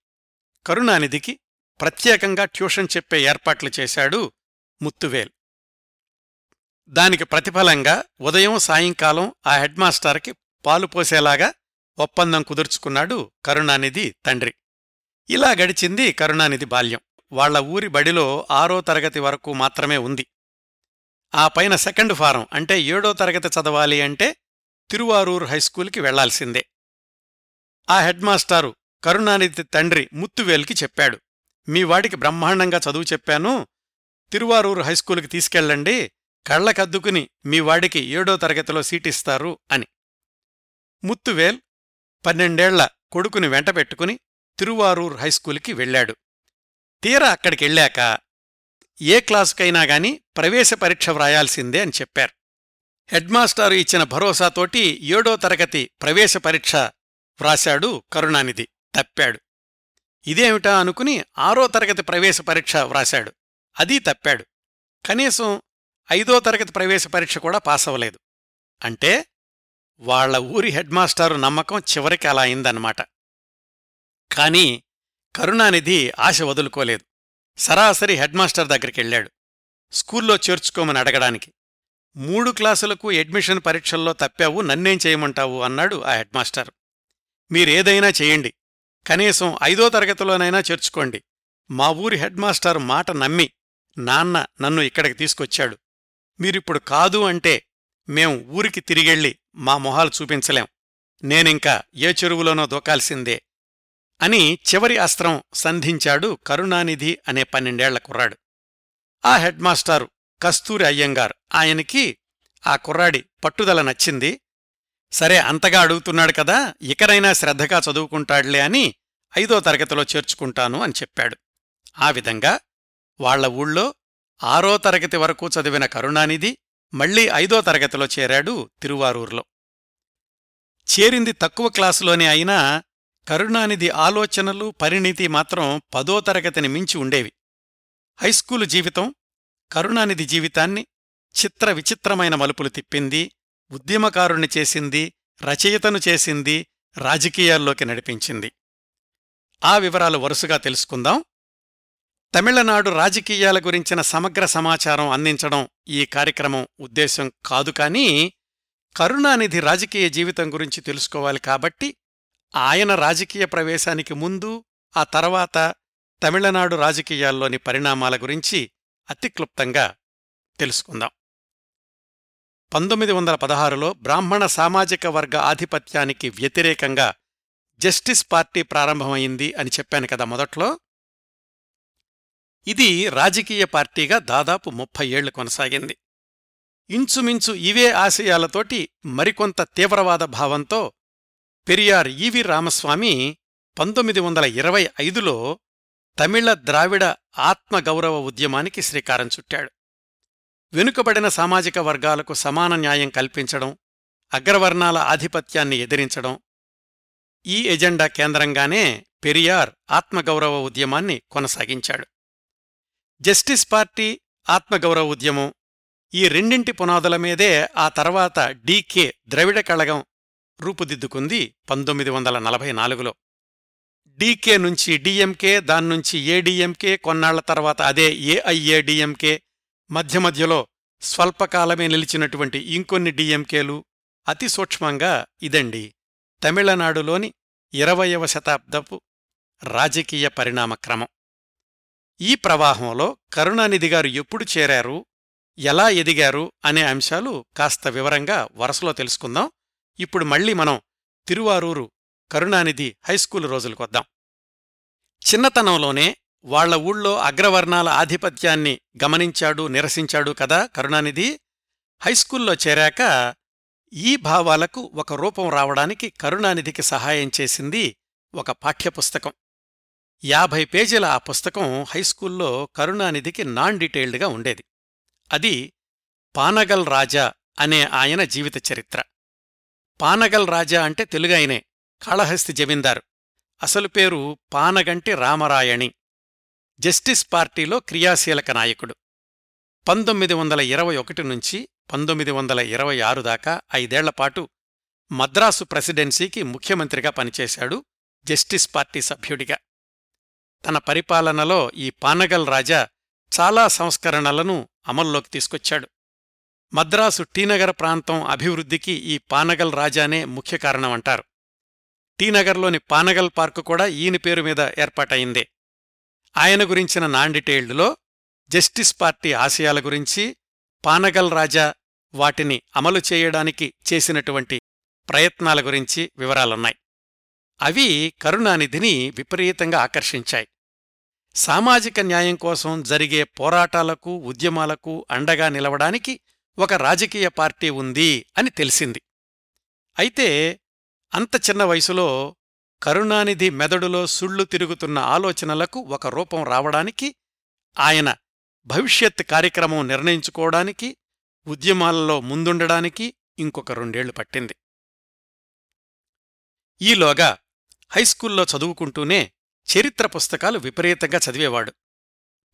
కరుణానిధికి ప్రత్యేకంగా ట్యూషన్ చెప్పే ఏర్పాట్లు చేశాడు ముత్తువేల్. దానికి ప్రతిఫలంగా ఉదయం సాయంకాలం ఆ హెడ్మాస్టర్కి పాలు పోసేలాగా ఒప్పందం కుదుర్చుకున్నాడు కరుణానిధి తండ్రి. ఇలా గడిచింది కరుణానిధి బాల్యం. వాళ్ళ ఊరి బడిలో ఆరో తరగతి వరకు మాత్రమే ఉంది. ఆ పైన సెకండ్ ఫారం అంటే ఏడో తరగతి చదవాలి అంటే తిరువారూర్ హైస్కూల్కి వెళ్ళాల్సిందే. ఆ హెడ్మాస్టారు కరుణానిధి తండ్రి ముత్తువేల్కి చెప్పాడు. మీ వాడికి బ్రహ్మాండంగా చదువు చెప్పాను. తిరువారూరు హైస్కూలుకి తీసుకెళ్ళండి. కళ్ళకద్దుకుని మీ వాడికి ఏడో తరగతిలో సీటిస్తారు అని. ముత్తువేల్ పన్నెండేళ్ళ కొడుకుని వెంటపెట్టుకుని తిరువారూర్ హైస్కూలుకి వెళ్ళాడు. తీరా అక్కడికెళ్ళాక ఏ క్లాసుకైనా గాని ప్రవేశ పరీక్ష వ్రాయాల్సిందే అని చెప్పారు. హెడ్మాస్టారు ఇచ్చిన భరోసాతోటి ఏడో తరగతి ప్రవేశ పరీక్ష వ్రాశాడు కరుణానిధి. తప్పాడు. ఇదేమిటా అనుకుని ఆరో తరగతి ప్రవేశ పరీక్ష వ్రాశాడు. అదీ తప్పాడు. కనీసం ఐదో తరగతి ప్రవేశ పరీక్ష కూడా పాస్ అవ్వలేదు. అంటే వాళ్ళ ఊరి హెడ్మాస్టారు నమ్మకం చివరికి అలా అయిందన్నమాట. కాని కరుణానిధి ఆశ వదులుకోలేదు. సరాసరి హెడ్మాస్టర్ దగ్గరికెళ్ళాడు స్కూల్లో చేర్చుకోమని అడగడానికి. మూడు క్లాసులకు అడ్మిషన్ పరీక్షల్లో తప్పావు నన్నేం చేయమంటావు? అన్నాడు ఆ హెడ్మాస్టర్ మీరేదైనా చేయండి. కనీసం ఐదో తరగతిలోనైనా చేర్చుకోండి. మా ఊరి హెడ్మాస్టర్ మాట నమ్మి నాన్న నన్ను ఇక్కడికి తీసుకొచ్చాడు. మీరిప్పుడు కాదు అంటే మేం ఊరికి తిరిగెళ్ళి మా మొహాలు చూపించలేం. నేనింకా ఏ చెరువులోనో దూకాల్సిందే అని చివరి అస్త్రం సంధించాడు కరుణానిధి అనే పన్నెండేళ్ళ కుర్రాడు. ఆ హెడ్మాస్టారు కస్తూరి అయ్యంగారు. ఆయనకి ఆ కుర్రాడి పట్టుదల నచ్చింది. సరే అంతగా అడుగుతున్నాడు కదా ఇకనైనా శ్రద్ధగా చదువుకుంటాడులే అని ఐదో తరగతిలో చేర్చుకుంటాను అని చెప్పాడు. ఆ విధంగా వాళ్ళ ఊళ్ళో ఆరో తరగతి వరకు చదివిన కరుణానిధి మళ్ళీ ఐదో తరగతిలో చేరాడు తిరువారూర్లో. చేరింది తక్కువ క్లాసులోనే అయినా కరుణానిధి ఆలోచనలు పరిణితి మాత్రం పదో తరగతిని మించి ఉండేవి. హైస్కూలు జీవితం కరుణానిధి జీవితాన్ని చిత్ర విచిత్రమైన మలుపులు తిప్పింది ఉద్యమకారుణ్ణి చేసింది రచయితను చేసింది రాజకీయాల్లోకి నడిపించింది. ఆ వివరాలు వరుసగా తెలుసుకుందాం. తమిళనాడు రాజకీయాల గురించిన సమగ్ర సమాచారం అందించడం ఈ కార్యక్రమం ఉద్దేశం కాదు కానీ కరుణానిధి రాజకీయ జీవితం గురించి తెలుసుకోవాలి కాబట్టి ఆయన రాజకీయ ప్రవేశానికి ముందు ఆ తర్వాత తమిళనాడు రాజకీయాల్లోని పరిణామాల గురించి అతి క్లుప్తంగా తెలుసుకుందాం. పంతొమ్మిది వందల పదహారులో బ్రాహ్మణ సామాజిక వర్గ ఆధిపత్యానికి వ్యతిరేకంగా జస్టిస్ పార్టీ ప్రారంభమైంది అని చెప్పాను కదా మొదట్లో. ఇది రాజకీయ పార్టీగా దాదాపు ముప్పై ఏళ్ళు కొనసాగింది. ఇంచుమించు ఇవే ఆశయాలతోటి మరికొంత తీవ్రవాద భావంతో పెరియార్ ఈవి రామస్వామి పంతొమ్మిది వందల ఇరవై ఐదులో తమిళ ద్రావిడ ఆత్మగౌరవ ఉద్యమానికి శ్రీకారం చుట్టాడు. వెనుకబడిన సామాజిక వర్గాలకు సమాన న్యాయం కల్పించడం అగ్రవర్ణాల ఆధిపత్యాన్ని ఎదిరించడం ఈ ఎజెండా కేంద్రంగానే పెరియార్ ఆత్మగౌరవ ఉద్యమాన్ని కొనసాగించాడు. జస్టిస్ పార్టీ ఆత్మగౌరవ ఉద్యమం ఈ రెండింటి పునాదుల మీదే ఆ తర్వాత డీకే ద్రవిడ కళగం రూపుదిద్దుకుంది పంతొమ్మిది వందల నలభై నాలుగులో. డీకే నుంచి డిఎంకే దాన్నుంచి ఏడీఎంకే కొన్నాళ్ళ తర్వాత అదే ఏఐఏడిఎంకే మధ్య మధ్యలో స్వల్పకాలమే నిలిచినటువంటి ఇంకొన్ని డిఎంకేలు అతి సూక్ష్మంగా ఇదండి. తమిళనాడులోని ఇరవయవ శతాబ్దపు రాజకీయ పరిణామక్రమం ఈ ప్రవాహంలో కరుణానిధి గారు ఎప్పుడు చేరారు ఎలా ఎదిగారు అనే అంశాలు కాస్త వివరంగా వరసలో తెలుసుకుందాం. ఇప్పుడు మళ్ళీ మనం తిరువారూరు కరుణానిధి హైస్కూలు రోజులకొద్దాం చిన్నతనంలోనే వాళ్ళ ఊళ్ళో అగ్రవర్ణాల ఆధిపత్యాన్ని గమనించాడు నిరసించాడు కదా కరుణానిధి. హైస్కూల్లో చేరాక ఈ భావాలకు ఒక రూపం రావడానికి కరుణానిధికి సహాయం చేసింది ఒక పాఠ్యపుస్తకం. యాభై పేజీల ఆ పుస్తకం హైస్కూల్లో కరుణానిధికి నాన్ డీటెయిల్డ్గా ఉండేది. అది పానగల్ రాజా అనే ఆయన జీవిత చరిత్ర. పానగల్ రాజా అంటే తెలుగాయనే కాళహస్తి జమీందారు. అసలు పేరు పానగంటి రామరాయణి. జస్టిస్ పార్టీలో క్రియాశీలక నాయకుడు. పంతొమ్మిది వందల ఇరవై ఒకటి నుంచి పంతొమ్మిది వందల ఇరవై ఆరు దాకా ఐదేళ్ళపాటు మద్రాసు ప్రెసిడెన్సీకి ముఖ్యమంత్రిగా పనిచేశాడు జస్టిస్ పార్టీ సభ్యుడిగా. తన పరిపాలనలో ఈ పానగల్ రాజా చాలా సంస్కరణలను అమల్లోకి తీసుకొచ్చాడు. మద్రాసు టీనగర ప్రాంతం అభివృద్ధికి ఈ పానగల్ రాజానే ముఖ్య కారణమంటారు. టీనగర్లోని పానగల్ పార్కు కూడా ఈయన పేరు మీద ఏర్పాటయిందే. ఆయన గురించిన నాండిటేళ్ళులో జస్టిస్ పార్టీ ఆశయాల గురించి పానగల్ రాజా వాటిని అమలు చేయడానికి చేసినటువంటి ప్రయత్నాల గురించి వివరాలున్నాయి. అవి కరుణానిధిని విపరీతంగా ఆకర్షించాయి. సామాజిక న్యాయం కోసం జరిగే పోరాటాలకు ఉద్యమాలకు అండగా నిలవడానికి ఒక రాజకీయ పార్టీ ఉంది అని తెలిసింది. అయితే అంత చిన్న వయసులో కరుణానిధి మెదడులో సుళ్ళు తిరుగుతున్న ఆలోచనలకు ఒక రూపం రావడానికి ఆయన భవిష్యత్ కార్యక్రమం నిర్ణయించుకోవడానికి ఉద్యమాలలో ముందుండడానికి ఇంకొక రెండేళ్ళు పట్టింది. ఈలోగా హైస్కూల్లో చదువుకుంటూనే చరిత్ర పుస్తకాలు విపరీతంగా చదివేవాడు.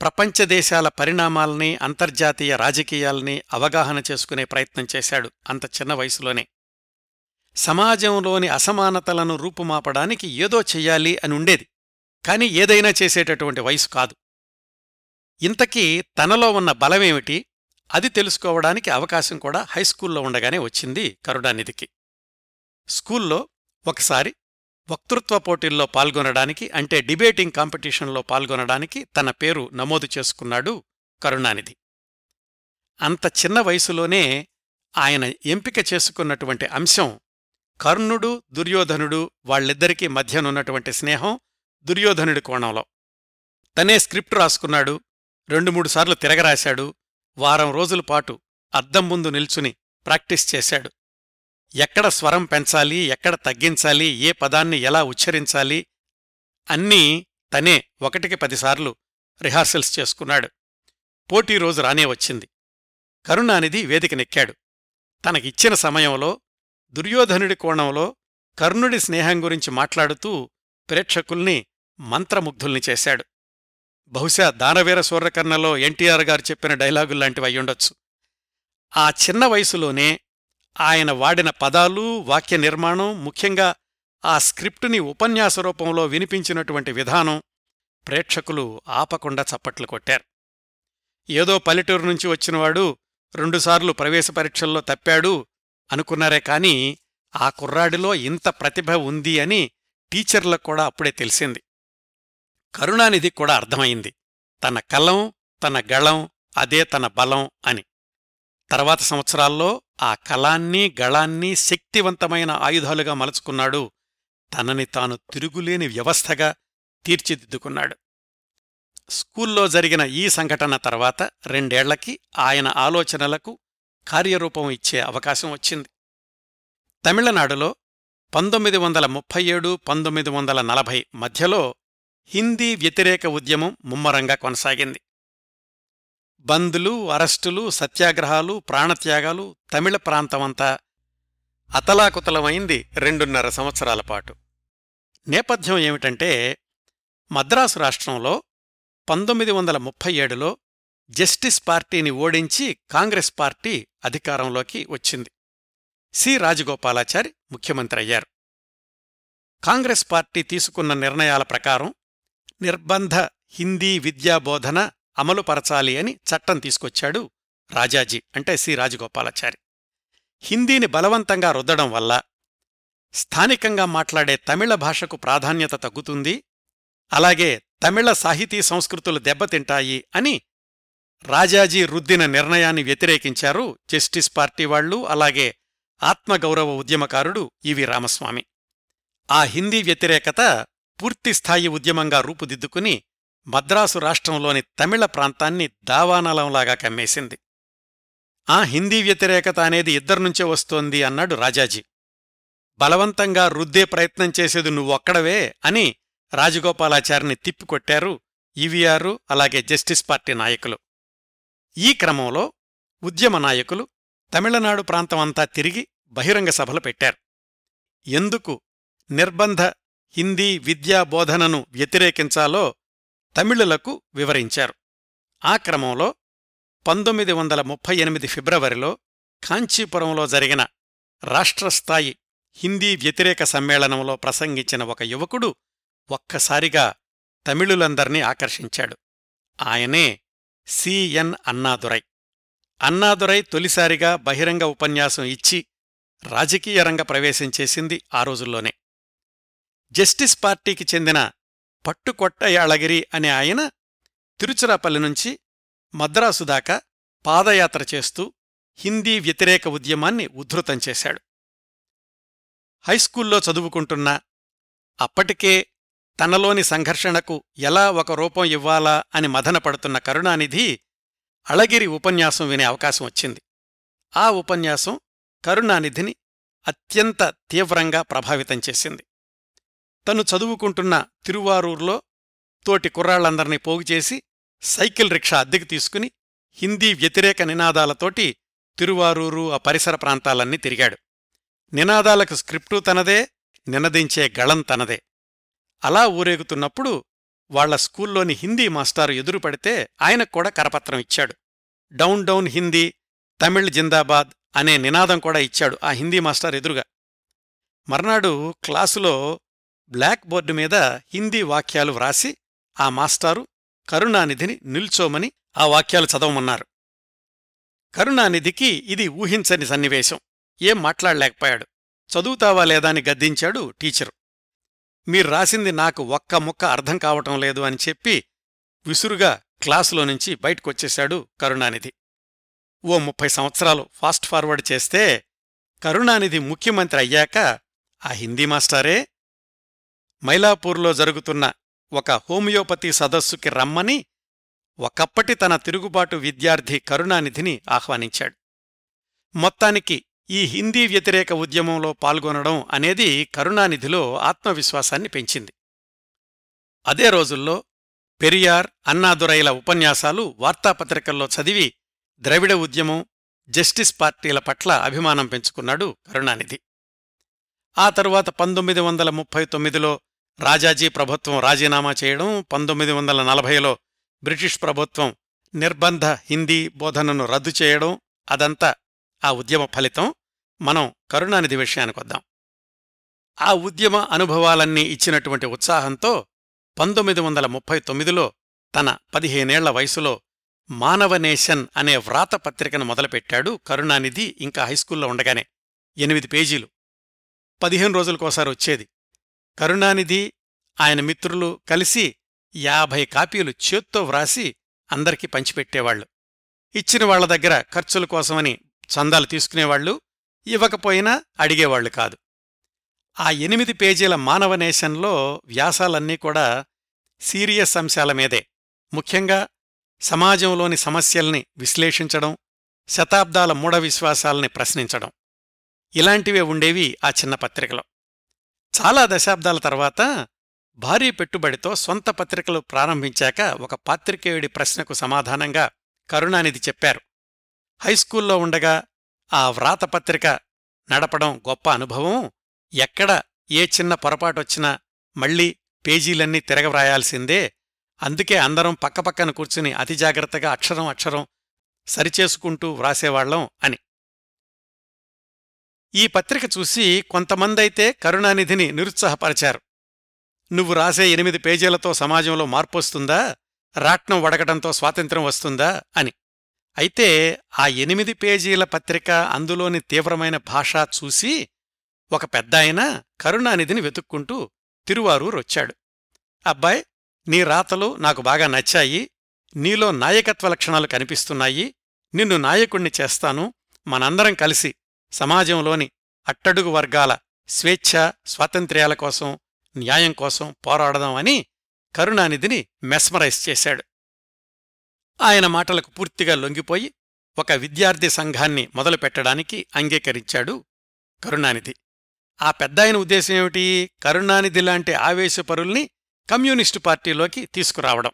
ప్రపంచ దేశాల పరిణామాల్ని అంతర్జాతీయ రాజకీయాల్ని అవగాహన చేసుకునే ప్రయత్నం చేశాడు అంత చిన్న వయసులోనే. సమాజంలోని అసమానతలను రూపుమాపడానికి ఏదో చెయ్యాలి అని ఉండేది. కాని ఏదైనా చేసేటటువంటి వయసు కాదు. ఇంతకీ తనలో ఉన్న బలమేమిటి? అది తెలుసుకోవడానికి అవకాశం కూడా హైస్కూల్లో ఉండగానే వచ్చింది కరుణానిధికి. స్కూల్లో ఒకసారి వక్తృత్వ పోటీల్లో పాల్గొనడానికి అంటే డిబేటింగ్ కాంపిటీషన్లో పాల్గొనడానికి తన పేరు నమోదు చేసుకున్నాడు కరుణానిధి. అంత చిన్న వయసులోనే ఆయన ఎంపిక చేసుకున్నటువంటి అంశం కర్ణుడు దుర్యోధనుడు వాళ్ళిద్దరికీ మధ్యనున్నటువంటి స్నేహం దుర్యోధనుడి కోణంలో. తనే స్క్రిప్ట్ రాసుకున్నాడు రెండు మూడు సార్లు తిరగరాశాడు వారం రోజుల పాటు అద్దం ముందు నిల్చుని ప్రాక్టీస్ చేశాడు. ఎక్కడ స్వరం పెంచాలి ఎక్కడ తగ్గించాలి ఏ పదాన్ని ఎలా ఉచ్చరించాలి అన్నీ తనే ఒకటికి పదిసార్లు రిహార్సల్స్ చేసుకున్నాడు. పోటీ రోజు రానే వచ్చింది. కరుణానిధి వేదికనెక్కాడు తనకిచ్చిన సమయంలో దుర్యోధనుడి కోణంలో కర్ణుడి స్నేహం గురించి మాట్లాడుతూ ప్రేక్షకుల్ని మంత్రముగ్ధుల్ని చేశాడు. బహుశా దానవీర సూర్యకర్ణలో ఎన్టీఆర్ గారు చెప్పిన డైలాగుల్లాంటివి అయ్యుండొచ్చు ఆ చిన్న వయసులోనే ఆయన వాడిన పదాలు వాక్య నిర్మాణం ముఖ్యంగా ఆ స్క్రిప్టుని ఉపన్యాస రూపంలో వినిపించినటువంటి విధానం ప్రేక్షకులు ఆపకుండా చప్పట్లు కొట్టారు. ఏదో పల్లెటూరు నుంచి వచ్చినవాడు రెండుసార్లు ప్రవేశ పరీక్షల్లో తప్పాడు అనుకున్నారే కాని ఆ కుర్రాడిలో ఇంత ప్రతిభ ఉంది అని టీచర్లకు కూడా అప్పుడే తెలిసింది. కరుణానిధి కూడా అర్థమైంది. తన కలం తన గళం అదే తన బలం అని. తర్వాత సంవత్సరాల్లో ఆ కలాన్ని గళాన్ని శక్తివంతమైన ఆయుధాలుగా మలుచుకున్నాడు. తనని తాను తిరుగులేని వ్యవస్థగా తీర్చిదిద్దుకున్నాడు. స్కూల్లో జరిగిన ఈ సంఘటన తర్వాత రెండేళ్ళకి ఆయన ఆలోచనలకు కార్యరూపం ఇచ్చే అవకాశం వచ్చింది. తమిళనాడులో పంతొమ్మిది వందల ముప్పై ఏడు పంతొమ్మిది వందల నలభై మధ్యలో హిందీ వ్యతిరేక ఉద్యమం ముమ్మరంగా కొనసాగింది. బంద్లు అరెస్టులు సత్యాగ్రహాలు ప్రాణత్యాగాలు తమిళ ప్రాంతమంతా అతలాకుతలమైంది రెండున్నర సంవత్సరాల పాటు. నేపథ్యం ఏమిటంటే మద్రాసు రాష్ట్రంలో పంతొమ్మిది వందల ముప్పై ఏడులో జస్టిస్ పార్టీని ఓడించి కాంగ్రెస్ పార్టీ అధికారంలోకి వచ్చింది. సి. రాజగోపాలాచారి ముఖ్యమంత్రి అయ్యారు. కాంగ్రెస్ పార్టీ తీసుకున్న నిర్ణయాల ప్రకారం నిర్బంధ హిందీ విద్యాబోధన అమలుపరచాలి అని చట్టం తీసుకొచ్చాడు రాజాజీ అంటే సి. రాజగోపాలాచారి. హిందీని బలవంతంగా రుద్దడం వల్ల స్థానికంగా మాట్లాడే తమిళ భాషకు ప్రాధాన్యత తగ్గుతుంది. అలాగే తమిళ సాహితీ సంస్కృతులు దెబ్బతింటాయి అని రాజాజీ రుద్దిన నిర్ణయాన్ని వ్యతిరేకించారు జస్టిస్ పార్టీ వాళ్ళు అలాగే ఆత్మగౌరవ ఉద్యమకారుడు ఇవి రామస్వామి. ఆ హిందీ వ్యతిరేకత పూర్తిస్థాయి ఉద్యమంగా రూపుదిద్దుకుని మద్రాసు రాష్ట్రంలోని తమిళ ప్రాంతాన్ని దావానలంలాగా కమ్మేసింది. ఆ హిందీ వ్యతిరేకత అనేది ఇద్దర్నుంచే వస్తోంది అన్నాడు రాజాజీ. బలవంతంగా రుద్దే ప్రయత్నం చేసేది నువ్వొక్కడవే అని రాజగోపాలాచారిని తిప్పికొట్టారు ఈవీఆర్ అలాగే జస్టిస్ పార్టీ నాయకులు. ఈ క్రమంలో ఉద్యమ నాయకులు తమిళనాడు ప్రాంతమంతా తిరిగి బహిరంగ సభలు పెట్టారు. ఎందుకు నిర్బంధ హిందీ విద్యా బోధనను వ్యతిరేకించాలో తమిళులకు వివరించారు. ఆ క్రమంలో పంతొమ్మిది వందల ముప్పై ఎనిమిది ఫిబ్రవరిలో కాంచీపురంలో జరిగిన రాష్ట్రస్థాయి హిందీ వ్యతిరేక సమ్మేళనంలో ప్రసంగించిన ఒక యువకుడు ఒక్కసారిగా తమిళులందర్నీ ఆకర్షించాడు. ఆయనే సిఎన్ అన్నాదురై. అన్నాదురై తొలిసారిగా బహిరంగ ఉపన్యాసం ఇచ్చి రాజకీయ రంగ ప్రవేశం చేసింది ఆ రోజుల్లోనే. జస్టిస్ పార్టీకి చెందిన పట్టుకొట్టయాళగిరి అనే ఆయన తిరుచిరాపల్లి నుంచి మద్రాసు దాకా పాదయాత్ర చేస్తూ హిందీ వ్యతిరేక ఉద్యమాన్ని ఉద్ధృతం చేశాడు. హైస్కూల్లో చదువుకుంటున్నా అప్పటికే తనలోని సంఘర్షణకు ఎలా ఒక రూపం ఇవ్వాలా అని మదనపడుతున్న కరుణానిధి అళగిరి ఉపన్యాసం వినే అవకాశం వచ్చింది. ఆ ఉపన్యాసం కరుణానిధిని అత్యంత తీవ్రంగా ప్రభావితం చేసింది. తను చదువుకుంటున్న తిరువారూర్లో తోటి కుర్రాళ్ళందర్నీ పోగుచేసి సైకిల్ రిక్షా అద్దెకు తీసుకుని హిందీ వ్యతిరేక నినాదాలతోటి తిరువారూరు ఆ పరిసర ప్రాంతాలన్నీ తిరిగాడు. నినాదాలకు స్క్రిప్టు తనదే నినదించే గళం తనదే. అలా ఊరేగుతున్నప్పుడు వాళ్ళ స్కూల్లోని హిందీ మాస్టారు ఎదురుపడితే ఆయనకు కూడా కరపత్రం ఇచ్చాడు. డౌన్ డౌన్ హిందీ తమిళ్ జిందాబాద్ అనే నినాదం కూడా ఇచ్చాడు ఆ హిందీ మాస్టర్ ఎదురుగా. మర్నాడు క్లాసులో బ్లాక్ బోర్డు మీద హిందీ వాక్యాలు వ్రాసి ఆ మాస్టారు కరుణానిధిని నిల్చోమని ఆ వాక్యాలు చదవమన్నారు. కరుణానిధికి ఇది ఊహించని సన్నివేశం. ఏం మాట్లాడలేకపోయాడు. చదువుతావా లేదా అని గద్దించాడు టీచరు. మీరు రాసింది నాకు ఒక్క ముక్క అర్థం కావటం లేదు అని చెప్పి విసురుగా క్లాసులో నుంచి బయటకొచ్చేశాడు కరుణానిధి. ఓ ముప్పై సంవత్సరాలు ఫాస్ట్ ఫార్వర్డ్ చేస్తే కరుణానిధి ముఖ్యమంత్రి అయ్యాక ఆ హిందీ మాస్టారే మైలాపూర్లో జరుగుతున్న ఒక హోమియోపతి సదస్సుకి రమ్మని ఒకప్పటి తన తిరుగుబాటు విద్యార్థి కరుణానిధిని ఆహ్వానించాడు. మొత్తానికి ఈ హిందీ వ్యతిరేక ఉద్యమంలో పాల్గొనడం అనేది కరుణానిధిలో ఆత్మవిశ్వాసాన్ని పెంచింది. అదే రోజుల్లో పెరియార్ అన్నాదురైల ఉపన్యాసాలు వార్తాపత్రికల్లో చదివి ద్రవిడ ఉద్యమం జస్టిస్ పార్టీల పట్ల అభిమానం పెంచుకున్నాడు కరుణానిధి. ఆ తరువాత పంతొమ్మిది వందల ముప్పై తొమ్మిదిలో రాజాజీ ప్రభుత్వం రాజీనామా చేయడం పంతొమ్మిది వందల నలభైలో బ్రిటిష్ ప్రభుత్వం నిర్బంధ హిందీ బోధనను రద్దు చేయడం అదంతా ఆ ఉద్యమ ఫలితం మనం కరుణానిధి విషయానికొద్దాం ఆ ఉద్యమ అనుభవాలన్నీ ఇచ్చినటువంటి ఉత్సాహంతో పంతొమ్మిది వందల ముప్పై తొమ్మిదిలో తన పదిహేనేళ్ళ వయసులో మానవనేషన్ అనే వ్రాతపత్రికను మొదలుపెట్టాడు కరుణానిధి ఇంకా హైస్కూల్లో ఉండగానే. ఎనిమిది పేజీలు. పదిహేను రోజులకోసారి వచ్చేది. కరుణానిధి ఆయన మిత్రులు కలిసి యాభై కాపీలు చేత్తో వ్రాసి అందరికీ పంచిపెట్టేవాళ్ళు ఇచ్చిన వాళ్ళ దగ్గర ఖర్చుల కోసమని చందాలు తీసుకునేవాళ్ళు ఇవ్వకపోయినా అడిగేవాళ్ళు కాదు. ఆ ఎనిమిది పేజీల మానవనేశంలో వ్యాసాలన్నీ కూడా సీరియస్ అంశాల మీదే. ముఖ్యంగా సమాజంలోని సమస్యల్ని విశ్లేషించడం శతాబ్దాల మూఢ విశ్వాసాల్ని ప్రశ్నించడం. ఇలాంటివే ఉండేవి ఆ చిన్న పత్రికలో. చాలా దశాబ్దాల తర్వాత భారీ పెట్టుబడితో సొంత పత్రికలు ప్రారంభించాక ఒక పాత్రికేయుడి ప్రశ్నకు సమాధానంగా కరుణానిధి చెప్పారు. హైస్కూల్లో ఉండగా ఆ వ్రాతపత్రిక నడపడం గొప్ప అనుభవం. ఎక్కడ ఏ చిన్న పొరపాటొచ్చినా మళ్ళీ పేజీలన్నీ తిరగవ్రాయాల్సిందే. అందుకే అందరం పక్కపక్కన కూర్చుని అతి జాగ్రత్తగా అక్షరం అక్షరం సరిచేసుకుంటూ వ్రాసేవాళ్ళం అని. ఈ పత్రిక చూసి కొంతమందైతే కరుణానిధిని నిరుత్సాహపరిచారు. నువ్వు రాసే ఎనిమిది పేజీలతో సమాజంలో మార్పొస్తుందా? రాట్నం వడగడంతో స్వాతంత్ర్యం వస్తుందా? అని. అయితే ఆ ఎనిమిది పేజీల పత్రిక అందులోని తీవ్రమైన భాష చూసి ఒక పెద్దాయన కరుణానిధిని వెతుక్కుంటూ తిరువారూరొచ్చాడు అబ్బాయ్ నీ రాతలు నాకు బాగా నచ్చాయి. నీలో నాయకత్వ లక్షణాలు కనిపిస్తున్నాయి. నిన్ను నాయకుణ్ణి చేస్తాను. మనందరం కలిసి సమాజంలోని అట్టడుగు వర్గాల స్వేచ్ఛ స్వాతంత్ర్యాల కోసం న్యాయం కోసం పోరాడదామని కరుణానిధిని మెస్మరైజ్ చేశాడు. ఆయన మాటలకు పూర్తిగా లొంగిపోయి ఒక విద్యార్థి సంఘాన్ని మొదలుపెట్టడానికి అంగీకరించాడు కరుణానిధి. ఆ పెద్దాయన ఉద్దేశమేమిటి కరుణానిధి లాంటి ఆవేశపరుల్ని కమ్యూనిస్టు పార్టీలోకి తీసుకురావడం.